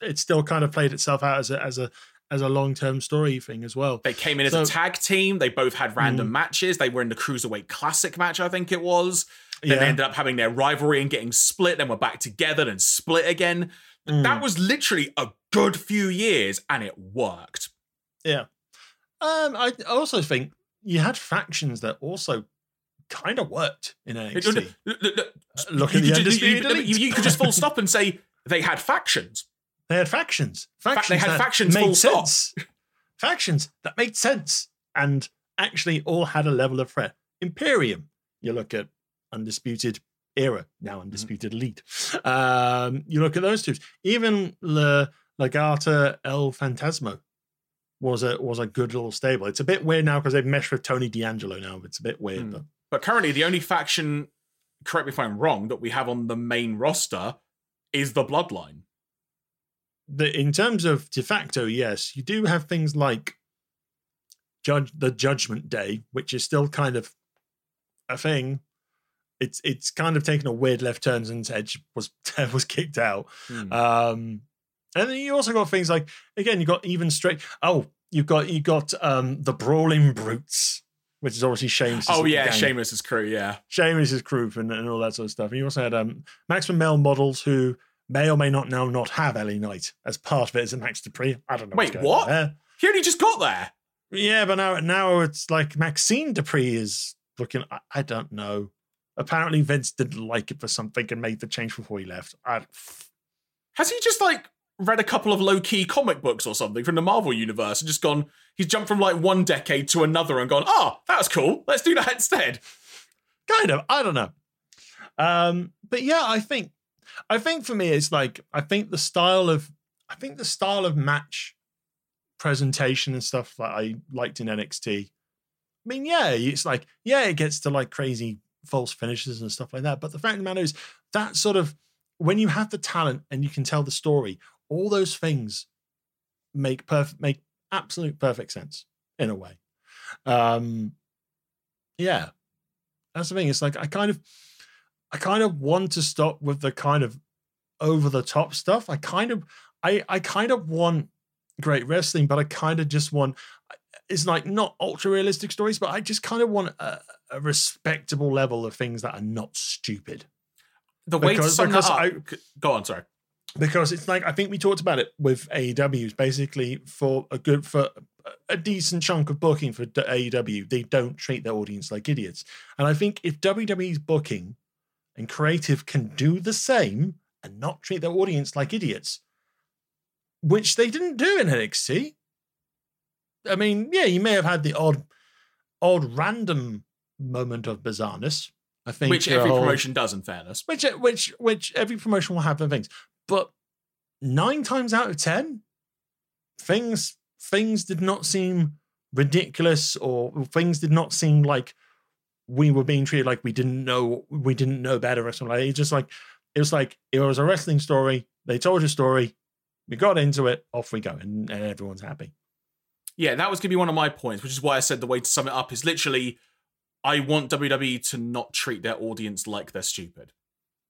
it still kind of played itself out as a as a as a long term story thing as well. They came in as So- a tag team. They both had random Mm. matches. They were in the Cruiserweight Classic match, I think it was. Then yeah. they ended up having their rivalry and getting split. Then we're back together and split again. That Mm. was literally a good few years and it worked. Yeah. Um, I also think you had factions that also kind of worked in NXT. Look, look, look, Look you at the Undisputed you, you- you could just full stop and say they had factions. They had factions. fact, Factions. they had that factions made full stop. sense. factions that made sense and actually all had a level of threat. Imperium. You look at Undisputed Era, Mm-hmm. now Undisputed Elite. Um, you look at those two. Even Le Legado del Fantasma was a was a good little stable. It's a bit weird now because they've meshed with Tony D'Angelo now. It's a bit weird, Hmm. but But currently, the only faction, correct me if I'm wrong, that we have on the main roster is the Bloodline. The, in terms of de facto, yes, you do have things like judge the Judgment Day, which is still kind of a thing. It's it's kind of taken a weird left turn since Edge was was kicked out. Hmm. Um, and then you also got things like again, you got even straight. Oh, you've got you got um the Brawling Brutes, which is obviously Sheamus. oh yeah, Sheamus's crew. Yeah, Sheamus's crew and, and all that sort of stuff. And you also had um, Maximum Male models who may or may not now not have LA Knight as part of it as a Max Dupri. I don't know. what's Wait, what? there. he only just got there. Yeah, but now now it's like Maxxine Dupri is looking. I, I don't know. Apparently Vince didn't like it for something and made the change before he left. I, Has he just like read a couple of low key comic books or something from the Marvel universe and just gone? He's jumped from like one decade to another and gone. Oh, that was cool. Let's do that instead. kind of. I don't know. Um, but yeah, I think I think for me it's like I think the style of I think the style of match presentation and stuff that I liked in NXT. I mean, yeah, it's like yeah, it gets to like crazy false finishes and stuff like that. But the fact of the matter is that sort of when you have the talent and you can tell the story, all those things make perfect make absolute perfect sense in a way. Um yeah. That's the thing. It's like I kind of I kind of want to stop with the kind of over the top stuff. I kind of I I kind of want great wrestling, but I kind of just want it's like not ultra realistic stories, but I just kind of want a, a respectable level of things that are not stupid. The way to Because- sum that because up. I- go on, sorry. because it's like I think we talked about it with AEW. Basically, for a good for a decent chunk of booking for AEW, they don't treat their audience like idiots. And I think if WWE's booking and creative can do the same and not treat their audience like idiots, which they didn't do in NXT. I mean, yeah, you may have had the odd, odd random moment of bizarreness. I think Which every whole- promotion does, in fairness. which uh, which which every promotion will have their things but nine times out of ten things things did not seem ridiculous or things did not seem like we were being treated like we didn't know we didn't know better or something like that. It's just like it was like it was a wrestling story they told a story we got into it off we go and, and everyone's happy Yeah, that was going to be one of my points, which is why I said the way to sum it up is literally I want WWE to not treat their audience like they're stupid.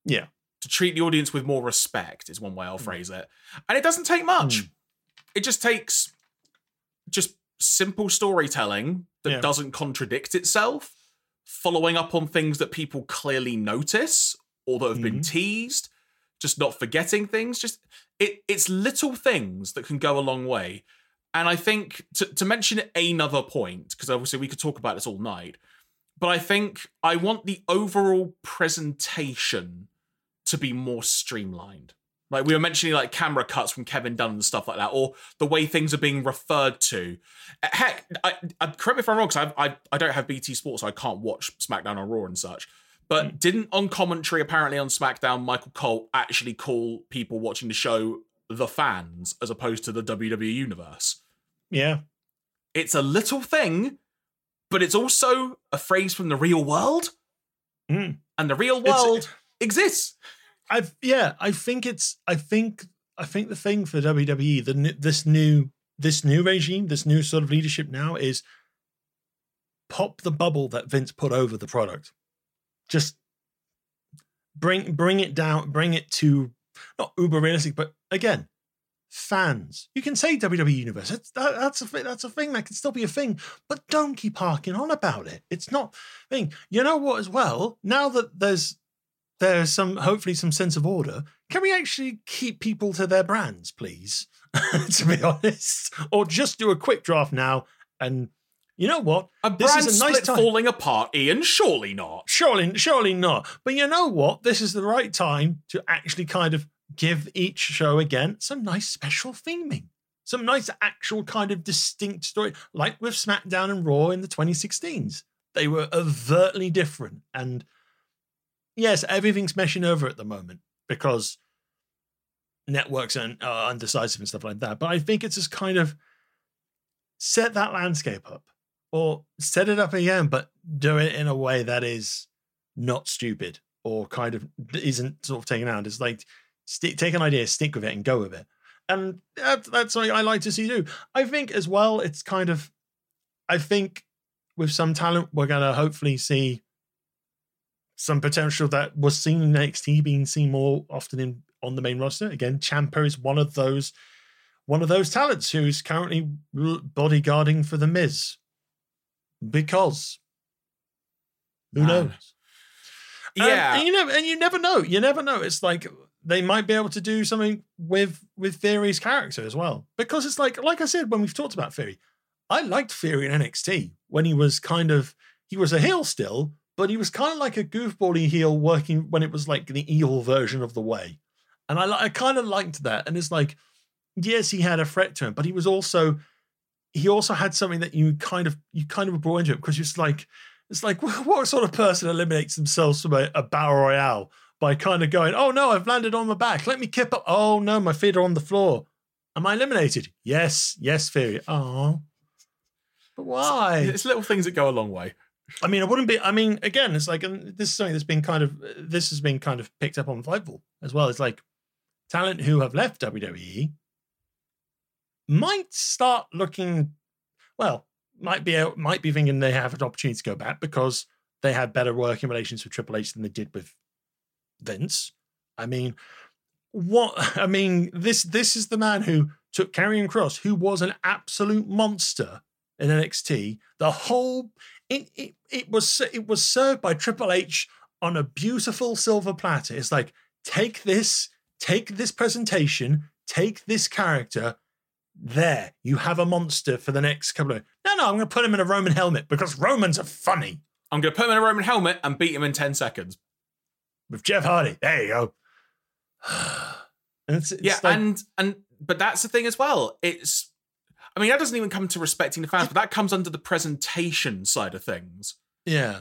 Yeah. To treat the audience with more respect is one way I'll phrase it. And it doesn't take much. Mm. It just takes just simple storytelling that Yeah. doesn't contradict itself, following up on things that people clearly notice or that have been Mhm. teased, just not forgetting things. Just it it's little things that can go a long way. And I think to, to mention another point, because obviously we could talk about this all night, but I think I want the overall presentation to be more streamlined. Like we were mentioning, like camera cuts from Kevin Dunn and stuff like that, or the way things are being referred to. Uh, Heck, I, I, correct me if I'm wrong, because I, I I don't have BT Sports, so I can't watch SmackDown or Raw and such. But didn't on commentary apparently on SmackDown, Michael Cole actually call people watching the show the fans as opposed to the WWE universe? yeah It's a little thing, but it's also a phrase from the real world, Mm. and the real It's- world exists. I've yeah, I think it's I think I think the thing for WWE, the this new this new regime, this new sort of leadership now is pop the bubble that Vince put over the product. Just bring bring it down, bring it to not uber realistic, but again, fans. You can say WWE Universe. That, that's a that's a thing that can still be a thing, but don't keep harking on about it. It's not thing. You know what? As well, now that there's there's some hopefully some sense of order. Can we actually keep people to their brands, please? to be honest, or just do a quick draft now and you know what? A This is a nice split time. falling apart, Iain. Surely not. Surely, surely not. But you know what? This is the right time to actually kind of give each show again some nice special theming, some nice actual kind of distinct story, like with SmackDown and Raw in the 2016s. They were overtly different, and yes, everything's meshing over at the moment because networks are are uh, undecisive and stuff like that. But I think it's just kind of set that landscape up or set it up again, but do it in a way that is not stupid or kind of isn't sort of taken out. It's like stick, take an idea, stick with it, and go with it. And that, that's something I like to see do. I think as well, it's kind of, I think with some talent, we're going to hopefully see some potential that was seen in NXT being seen more often in on the main roster. Again, Ciampa is one of those one of those talents who's currently bodyguarding for the Miz because who Man. knows? And- Yeah. and, you know, and you never know. You never know. It's like they might be able to do something with with Theory's character as well, because it's like like I said when we've talked about Theory, I liked Theory in NXT when he was kind of he was a heel still, but he was kind of like a goofbally heel working when it was like the evil version of the way, and I I kind of liked that. And it's like, yes, he had a threat to him, but he was also he also had something that you kind of you kind of were brought into it because it's like it's like what sort of person eliminates themselves from a, a battle royale by kind of going, oh no, I've landed on my back. Let me kip up. Oh no, my feet are on the floor. Am I eliminated? Yes, yes, Theory. Oh, but why? It's little things that go a long way. I mean, it wouldn't be. I mean, again, it's like this is something that's been kind of this has been kind of picked up on Fightful as well. It's like talent who have left WWE might start looking well, might be might be thinking they have an opportunity to go back because they had better working relations with Triple H than they did with Vince. I mean, what I mean, this this is the man who took Karrion Kross, who was an absolute monster in NXT. The whole it it, it was it was served by Triple H on a beautiful silver platter. It's like take this, take this presentation, take this character. There, you have a monster for the next couple of. No, no, I'm going to put him in a Roman helmet because Romans are funny I'm going to put him in a Roman helmet and beat him in 10 seconds. with Jeff Hardy. There you go. and it's, it's yeah, like- and and but that's the thing as well. It's I mean, that doesn't even come to respecting the fans, but that comes under the presentation side of things. yeah,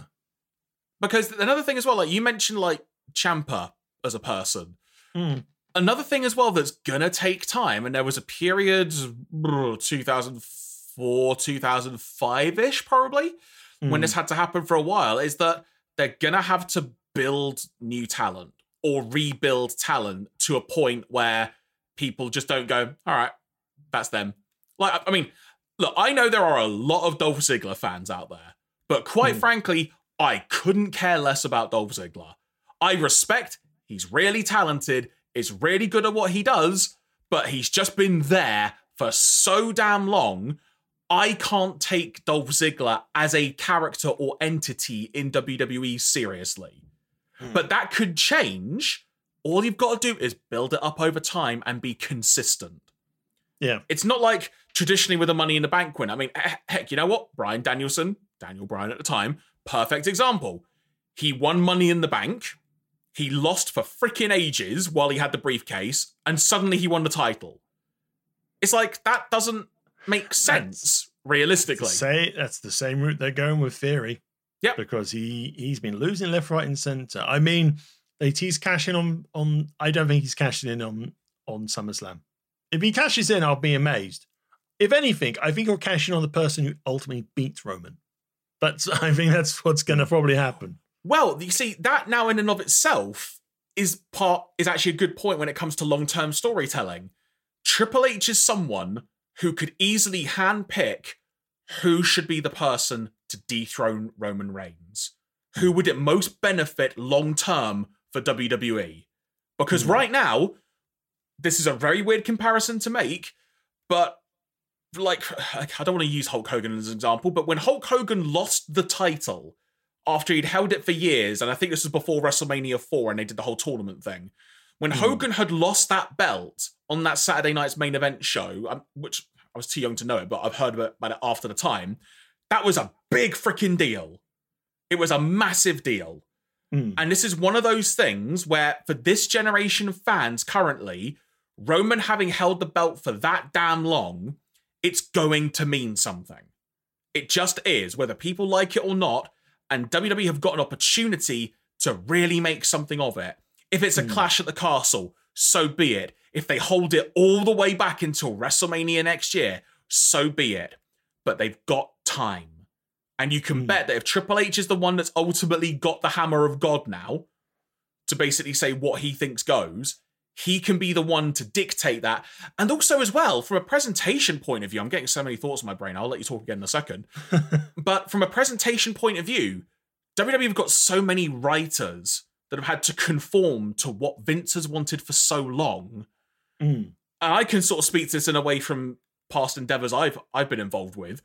Because another thing as well, like you mentioned like Ciampa as a person. Mm. Another thing as well that's gonna take time, and there was a period, 2004, 2005-ish probably, when Mm. this had to happen for a while, is that they're gonna have to build new talent or rebuild talent to a point where people just don't go, all right, that's them. Like, I mean, look, I know there are a lot of Dolph Ziggler fans out there, but quite Hmm. frankly, I couldn't care less about Dolph Ziggler. I respect he's really talented, is really good at what he does, but he's just been there for so damn long. I can't take Dolph Ziggler as a character or entity in WWE seriously. Hmm. But that could change. All you've got to do is build it up over time and be consistent. Yeah. It's not like traditionally with a Money in the Bank win. I mean, heck, you know what? Bryan Danielson, Daniel Bryan at the time, perfect example. He won Money in the Bank. He lost for freaking ages while he had the briefcase, and suddenly he won the title. It's like that doesn't make sense realistically. Say that's the same route they're going with Theory. Yep. Because he he's been losing left, right, and center. I mean, they tease cashing on on. I don't think he's cashing in on on SummerSlam. If he cashes in, I'll be amazed. If anything, I think he'll cash in on the person who ultimately beats Roman. That's I think that's what's going to probably happen. Well, you see, that now in and of itself is part is actually a good point when it comes to long-term storytelling. Triple H is someone who could easily handpick who should be the person to dethrone Roman Reigns. Who would it most benefit long term for WWE? Because Hmm. right now, this is a very weird comparison to make, but like, I don't want to use Hulk Hogan as an example, but when Hulk Hogan lost the title after he'd held it for years, and I think this was before WrestleMania 4 and they did the whole tournament thing, when Hmm. Hogan had lost that belt on that Saturday night's main event show, um, which I was too young to know it, but I've heard about about it after the time, that was a big freaking deal. It was a massive deal. Mm. And this is one of those things where, for this generation of fans currently, Roman having held the belt for that damn long, it's going to mean something. It just is, whether people like it or not. And WWE have got an opportunity to really make something of it. If it's a Hmm. clash at the castle, so be it. If they hold it all the way back until WrestleMania next year, so be it. But they've got time. And you can Hmm. bet that if Triple H is the one that's ultimately got the hammer of God now to basically say what he thinks goes, he can be the one to dictate that. And also, as well, from a presentation point of view, I'm getting so many thoughts in my brain. I'll let you talk again in a second. but from a presentation point of view, WWE have got so many writers that have had to conform to what Vince has wanted for so long. Mm. And I can sort of speak to this in a way from past endeavors I've I've been involved with.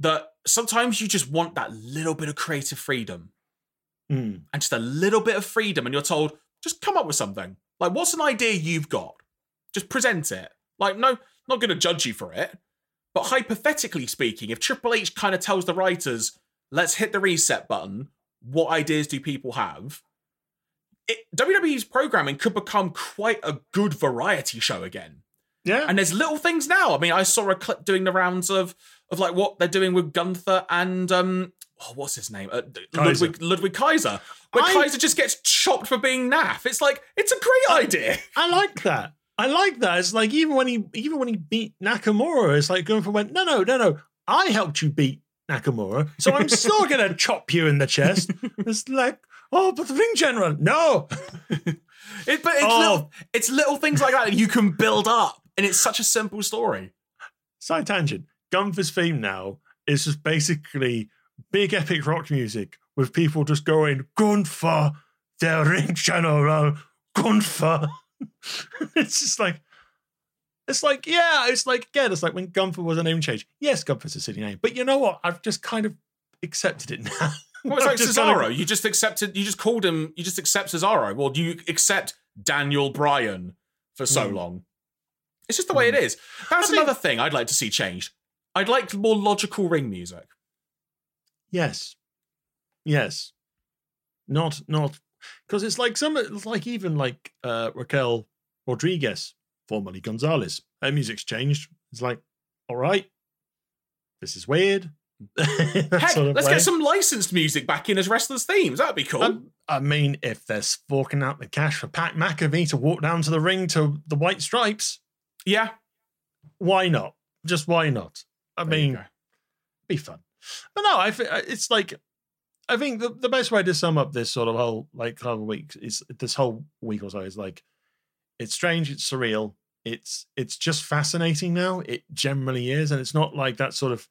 That sometimes you just want that little bit of creative freedom Mm. and just a little bit of freedom, and you're told, just come up with something. Like, what's an idea you've got? Just present it. Like, no, not going to judge you for it. But hypothetically speaking, if Triple H kind of tells the writers, let's hit the reset button, what ideas do people have? It, WWE's programming could become quite a good variety show again. Yeah. And there's little things now. I mean, I saw a clip doing the rounds of of like what they're doing with Gunther and um, oh, what's his name? Uh, Kaiser. Ludwig Ludwig Kaiser. Where I- Kaiser just gets chopped for being naff. It's like it's a great idea. I like that. I like that. It's like even when he even when he beat Nakamura, it's like Gunther went, no, no, no, no. I helped you beat Nakamura, so I'm still gonna chop you in the chest. It's like, oh, but the ring general, no. It, but it's Oh. little it's little things like that that you can build up, and it's such a simple story. Side tangent. Gunther's theme now is just basically big epic rock music with people just going, Gunther, the ring general, Gunther. it's just like, it's like, yeah, it's like, again, it's like when Gunther was a name change. Yes, Gunther's a city name, but you know what? I've just kind of accepted it now. Well, it's like just kind Cesaro. of- You just accepted. You just called him. You just accept Cesaro. Well, do you accept Daniel Bryan for so Mm. long? It's just the way it is. That's I another thing I'd like to see changed. I'd like more logical ring music. Yes. Yes. Not not because it's like some it's like even like uh Raquel Rodriguez, formerly Gonzalez. Her music's changed. It's like, all right, this is weird. Heck, sort of let's way. get some licensed music back in as wrestlers' themes. That'd be cool. Um, I mean, if they're forking out the cash for Pat McAfee to walk down to the ring to the White Stripes, yeah. why not? Just why not? I There mean, be fun. But no, I thi- it's like I think the, the best way to sum up this sort of whole like couple of weeks is this whole week or so is like it's strange, it's surreal, it's it's just fascinating now. It generally is, and it's not like that sort of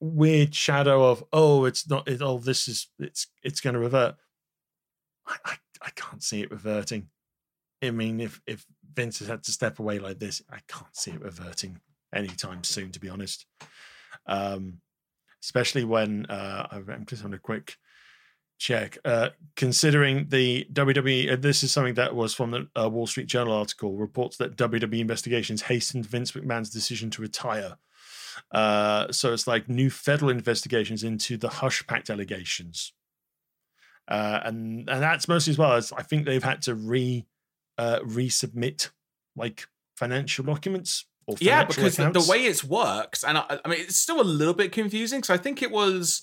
weird shadow of oh, it's not it, oh this is it's it's going to revert. I, I I can't see it reverting. I mean, if if Vince has had to step away like this, I can't see it reverting anytime soon. To be honest, um, especially when uh, I'm just on a quick check. Uh, considering the WWE, uh, this is something that was from the uh, Wall Street Journal article, reports that WWE investigations hastened Vince McMahon's decision to retire. Uh, so it's like new federal investigations into the Hush Pact allegations. Uh, and and that's mostly as well as I think they've had to re uh, resubmit like financial documents Yeah, because the, the way it's works, and I, I mean, it's still a little bit confusing because I think it was.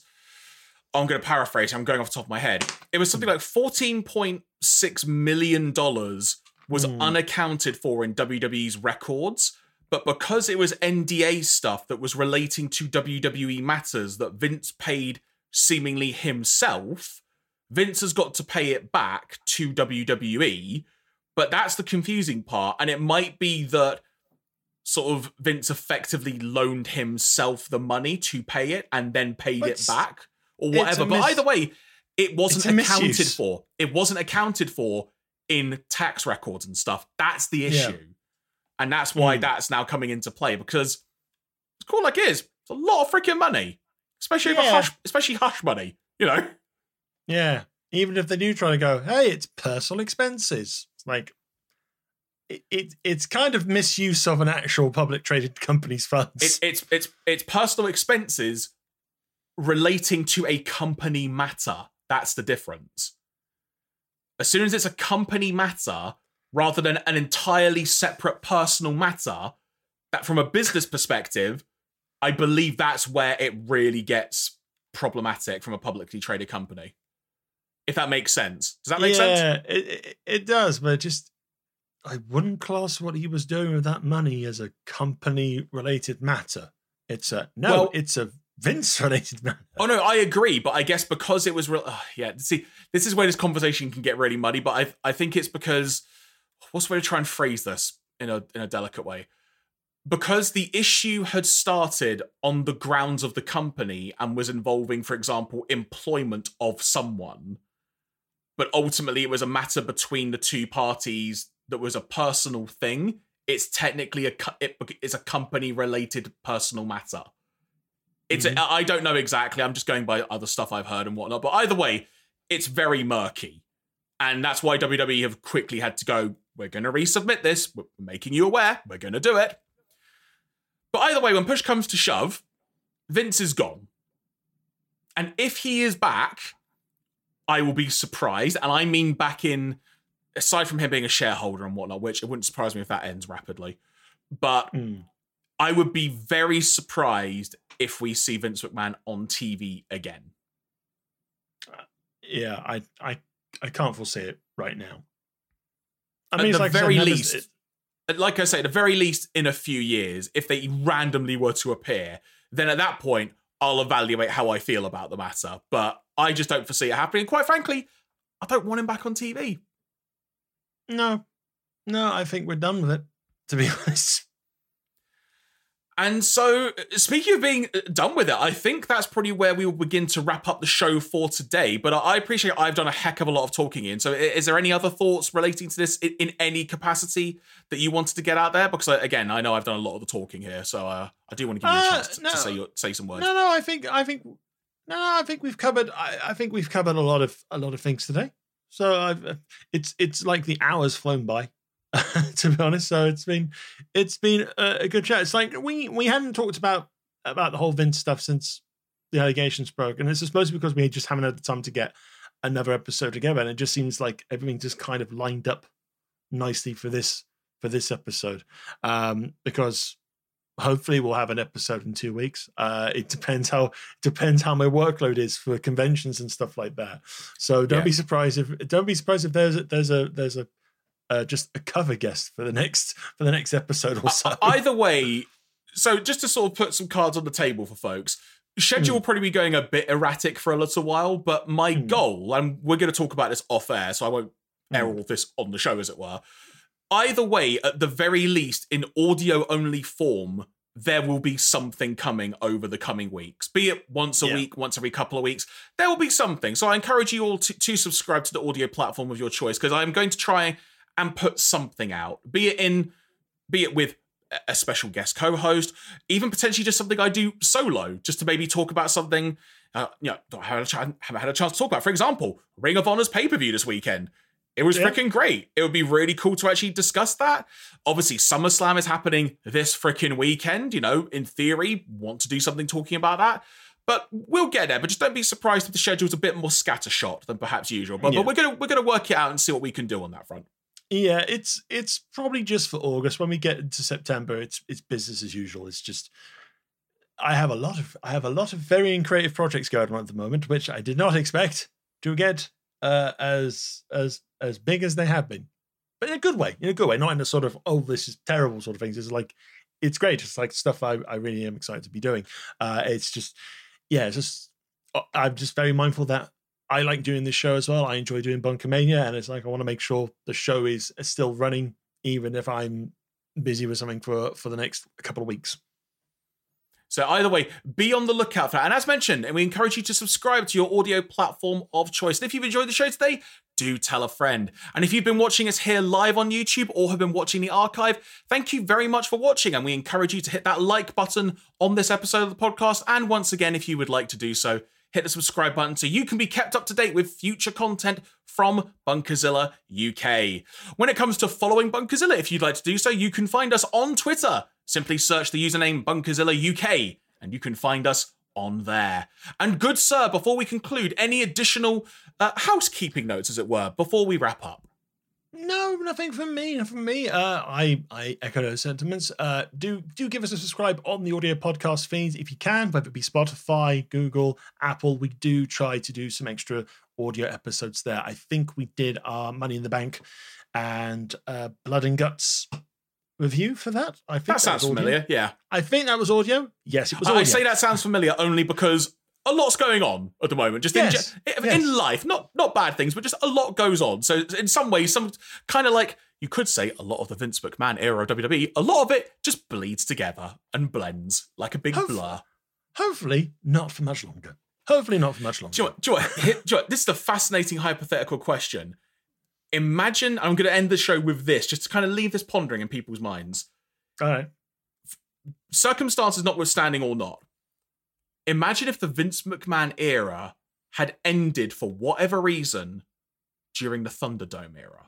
I'm going to paraphrase. I'm going off the top of my head. It was something like 14.6 million dollars was Hmm. unaccounted for in WWE's records, but because it was NDA stuff that was relating to WWE matters that Vince paid seemingly himself, Vince has got to pay it back to WWE. But that's the confusing part, and it might be that sort of Vince effectively loaned himself the money to pay it and then paid It's- it back or whatever. But either way, it wasn't accounted misuse. for. It wasn't accounted for in tax records and stuff. That's the Yeah. issue. And that's why Mm. that's now coming into play because it's cool like it is. It's a lot of freaking money. Especially Yeah. hush especially hush money, you know? Yeah. Even if they do try to go, hey, it's personal expenses. It's like it, it it's kind of misuse of an actual public traded company's funds. It's it's it's it's personal expenses relating to a company matter. That's the difference. As soon as it's a company matter rather than an entirely separate personal matter, that from a business perspective, I believe that's where it really gets problematic from a publicly traded company. If that makes sense. Does that make sense? yeah, It, it it does, but just I wouldn't class what he was doing with that money as a company related matter. It's a no, Well- it's a Vince related matter. Oh no, I agree, but I guess because it was real. Uh, yeah, see, this is where this conversation can get really muddy. But I, I think it's because what's the way to try and phrase this in a in a delicate way? Because the issue had started on the grounds of the company and was involving, for example, employment of someone, but ultimately it was a matter between the two parties that was a personal thing. It's technically a it is a company related personal matter. It's Mhm. I don't know exactly. I'm just going by other stuff I've heard and whatnot. But either way, it's very murky, and that's why WWE have quickly had to go. We're going to resubmit this. We're making you aware. We're going to do it. But either way, when push comes to shove, Vince is gone, and if he is back, I will be surprised. And I mean back in, aside from him being a shareholder and whatnot, which it wouldn't surprise me if that ends rapidly. But Mm. I would be very surprised if we see Vince McMahon on TV again. Yeah, I I I can't foresee it right now. I At mean, the like said, very least, it- Like I say, at the very least, in a few years, if they randomly were to appear, then at that point, I'll evaluate how I feel about the matter. But I just don't foresee it happening. Quite frankly, I don't want him back on TV. No, no, I think we're done with it. To be honest, And so, uh, speaking of being uh, done with it, I think that's probably where we will begin to wrap up the show for today. But I- appreciate I've done a heck of a lot of talking in. So, is there any other thoughts relating to this in, any capacity that you wanted to get out there? Because uh, again, I know I've done a lot of the talking here, so uh, I do want to give you a Uh, chance to, no. to say your, say some words. no, no, I think I think no, no, I think we've covered. I, I think we've covered a lot of a lot of things today. So I've, uh, it's it's like the hours flown by. to be honest, so it's been it's been a, good chat. It's like we we hadn't talked about about the whole Vince stuff since the allegations broke, and it's supposed because we just haven't had the time to get another episode together, and it just seems like everything just kind of lined up nicely for this for this episode, um, because hopefully we'll have an episode in two weeks. Uh, it depends how depends how my workload is for conventions and stuff like that. So don't Yeah. be surprised if don't be surprised if there's a, there's a there's a uh, just a cover guest for the next for the next episode or so. I- Either way, so just to sort of put some cards on the table for folks, schedule will probably be going a bit erratic for a little while, but my Hmm. goal, and we're going to talk about this off air, so I won't air Hmm. all this on the show, as it were. Either way, at the very least, in audio only form, there will be something coming over the coming weeks. Be it once a Yeah. week, once every couple of weeks, there will be something. So I encourage you all to, to subscribe to the audio platform of your choice because I'm going to try and put something out, be it in, be it with a- special guest co-host, even potentially just something I do solo, just to maybe talk about something. Uh, you know, I haven't, had a chan- haven't had a chance to talk about. For example, Ring of Honor's pay per view this weekend. It was Yeah. freaking great. It would be really cool to actually discuss that. Obviously, SummerSlam is happening this freaking weekend. You know, in theory, want to do something talking about that. But we'll get there. But just don't be surprised if the schedule's a bit more scattershot than perhaps usual. But, Yeah. but we're gonna we're gonna work it out and see what we can do on that front. Yeah, it's it's probably just for August. When we get into September, it's it's business as usual. It's just I have a lot of I have a lot of varying creative projects going on at the moment, which I did not expect to get uh, as as as big as they have been, but in a good way, in a good way, not in a sort of oh this is terrible sort of things. It's like it's great. It's like stuff I I really am excited to be doing. Uh, it's just yeah, it's just uh, I'm just very mindful that I like doing this show as well. I enjoy doing BunkaMania, and it's like I want to make sure the show is still running, even if I'm busy with something for for the next couple of weeks. So either way, be on the lookout for that. And as mentioned, and we encourage you to subscribe to your audio platform of choice. And if you've enjoyed the show today, do tell a friend. And if you've been watching us here live on YouTube or have been watching the archive, thank you very much for watching. And we encourage you to hit that like button on this episode of the podcast. And once again, if you would like to do so, hit the subscribe button so you can be kept up to date with future content from Bunkazilla UK. When it comes to following Bunkazilla, if you'd like to do so, you can find us on Twitter Simply search the username Bunkazilla UK and you can find us on there. And good sir, before we conclude, any additional uh, housekeeping notes, as it were, before we wrap up? No, nothing from me. Nothing from me. Uh, I I echo those sentiments. Uh, do do give us a subscribe on the audio podcast feeds if you can, whether it be Spotify, Google, Apple. We do try to do some extra audio episodes there. I think we did our Money in the Bank and uh, Blood and Guts review for that. I think that, that sounds familiar. Yeah, I think that was audio. Yes, it was. Audio. I say that sounds familiar only because a lot's going on at the moment. Just yes. in, yes. in life, not not bad things, but just a lot goes on. So in some ways, some kind of like you could say a lot of the Vince McMahon era of WWE, a lot of it just bleeds together and blends like a big blur. Hopefully, not for much longer. Hopefully, not for much longer. Do you know what, do you know what, do you know what, this is a fascinating hypothetical question imagine I'm going to end the show with this, just to kind of leave this pondering in people's minds. All right. Circumstances notwithstanding or not, imagine if the Vince McMahon era had ended for whatever reason during the Thunderdome era.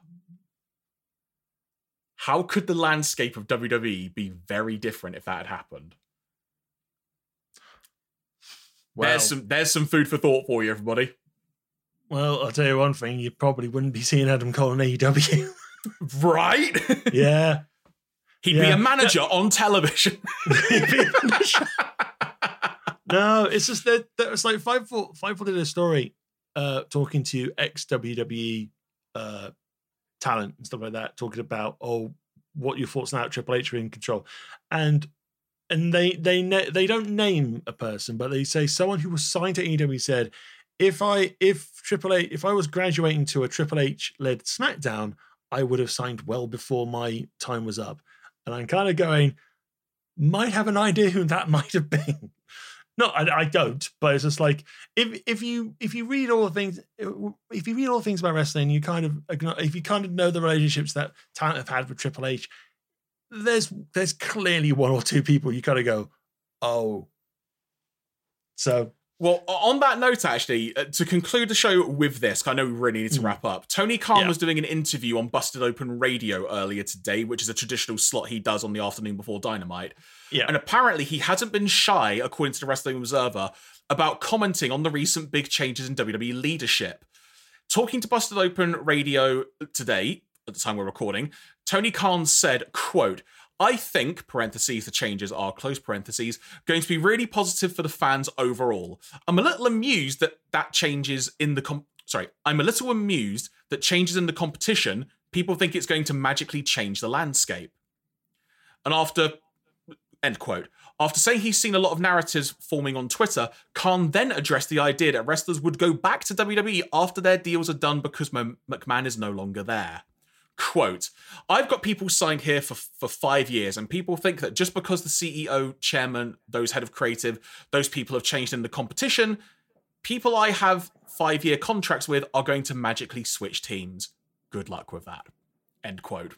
How could the landscape of WWE be very different if that had happened? Well, there's some there's some food for thought for you, everybody. Well, I'll tell you one thing: you probably wouldn't be seeing Adam Cole in AEW, right? yeah, he'd yeah. be a manager on television. no, it's just that that was like Fightful. Fightful did a story uh, talking to ex WWE uh, talent and stuff like that, talking about oh, what your thoughts now Triple H are in control, and and they they they don't name a person, but they say someone who was signed to AEW said if I if Triple H if I was graduating to a Triple H led SmackDown, I would have signed well before my time was up. And I'm kind of going, might have an idea who that might have been. no, I, I, don't, but it's just like if if you if you read all the things if you read all the things about wrestling, you kind of if you kind of know the relationships that talent have had with Triple H, there's there's clearly one or two people you kind of go, oh. So well, on that note, actually, uh, to conclude the show with this, I know we really need to mm. wrap up. Tony Khan yeah. was doing an interview on Busted Open Radio earlier today, which is a traditional slot he does on the afternoon before Dynamite. Yeah. And apparently, he hasn't been shy, according to the Wrestling Observer, about commenting on the recent big changes in WWE leadership. Talking to Busted Open Radio today, at the time we're recording, Tony Khan said, quote, I think, parentheses, the changes are close parentheses, going to be really positive for the fans overall. I'm a little amused that that changes in the com- sorry, I'm a little amused that changes in the competition, people think it's going to magically change the landscape. And after end quote. After saying he's seen a lot of narratives forming on Twitter, Khan then addressed the idea that wrestlers would go back to WWE after their deals are done because McMahon is no longer there quote i've got people signed here for, for five years and people think that just because the ceo chairman those head of creative those people have changed in the competition people i have five year contracts with are going to magically switch teams. Good luck with that. End quote.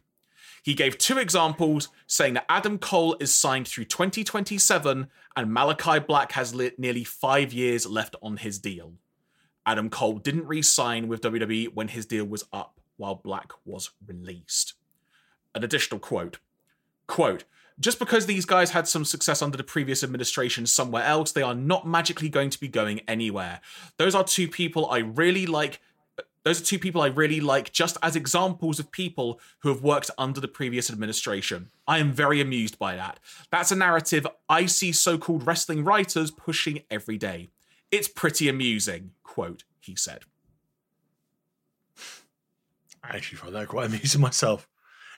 He gave two examples saying that adam cole is signed through 2027 and malachi black has nearly five years left on his deal. Adam cole didn't re-sign with wwe when his deal was up while Black was released. An additional quote quote just because these guys had some success under the previous administration somewhere else, they are not magically going to be going anywhere. Those are two people I really like. Those are two people I really like just as examples of people who have worked under the previous administration. I am very amused by that. That's a narrative I see so called wrestling writers pushing every day. It's pretty amusing, quote, he said. I actually find that quite amusing myself.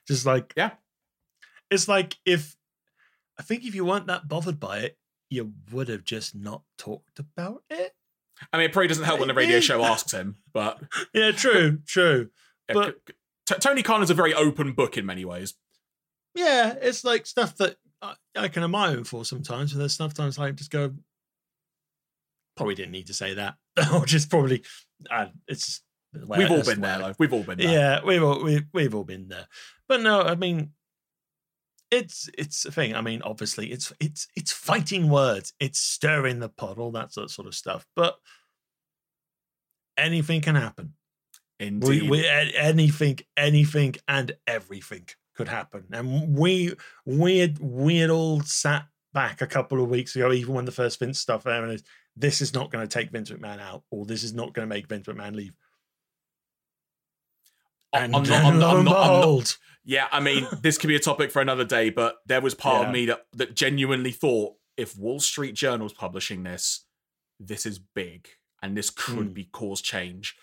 Just like, yeah, it's like if I think if you weren't that bothered by it, you would have just not talked about it. I mean, it probably doesn't help when the radio show asks him, but yeah, true, true. Yeah, but T- Tony Khan is a very open book in many ways. yeah, it's like stuff that I, I can admire him for sometimes. And there's sometimes I just go, probably didn't need to say that, or just probably, uh, it's. We've all been there, though. We've all been there. Yeah, we've all we've, we've all been there. But no, I mean, it's it's a thing. I mean, obviously, it's it's it's fighting words. It's stirring the pot, all that sort of stuff. But anything can happen. Indeed. We, we anything, anything, and everything could happen. And we we had we had all sat back a couple of weeks ago, even when the first Vince stuff and this is not going to take Vince McMahon out, or this is not going to make Vince McMahon leave. I'm not- I'm not- I'm not- I'm not- Yeah, I mean, this could be a topic for another day, but there was part Yeah. of me that, that genuinely thought if Wall Street Journal's publishing this, this is big and this could Hmm. be cause change.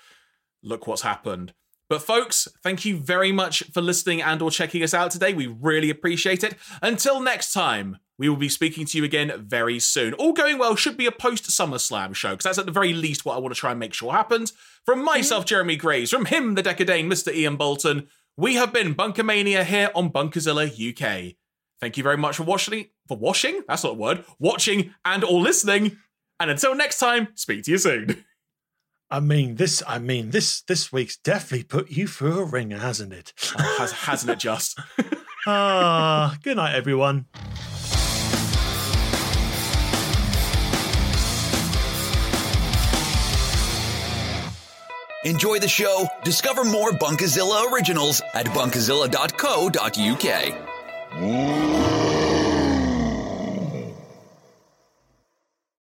Look what's happened. But folks, thank you very much for listening and or checking us out today. We really appreciate it. Until next time, we will be speaking to you again very soon. All going well should be a post SummerSlam show because that's at the very least what I want to try and make sure happens. From myself, mm-hmm. Jeremy Graves, from him, the Dekker Dane, Mr. Iain Boulton, we have been BunkaMania here on Bunkazilla UK. Thank you very much for watching, for washing, that's not a word, watching and or listening. And until next time, speak to you soon. I mean this. I mean this. This week's definitely put you through a ringer, hasn't it? Has, hasn't it just? Ah, good night, everyone. Enjoy the show? Discover more Bunkazilla originals at bunkazilla.co.uk.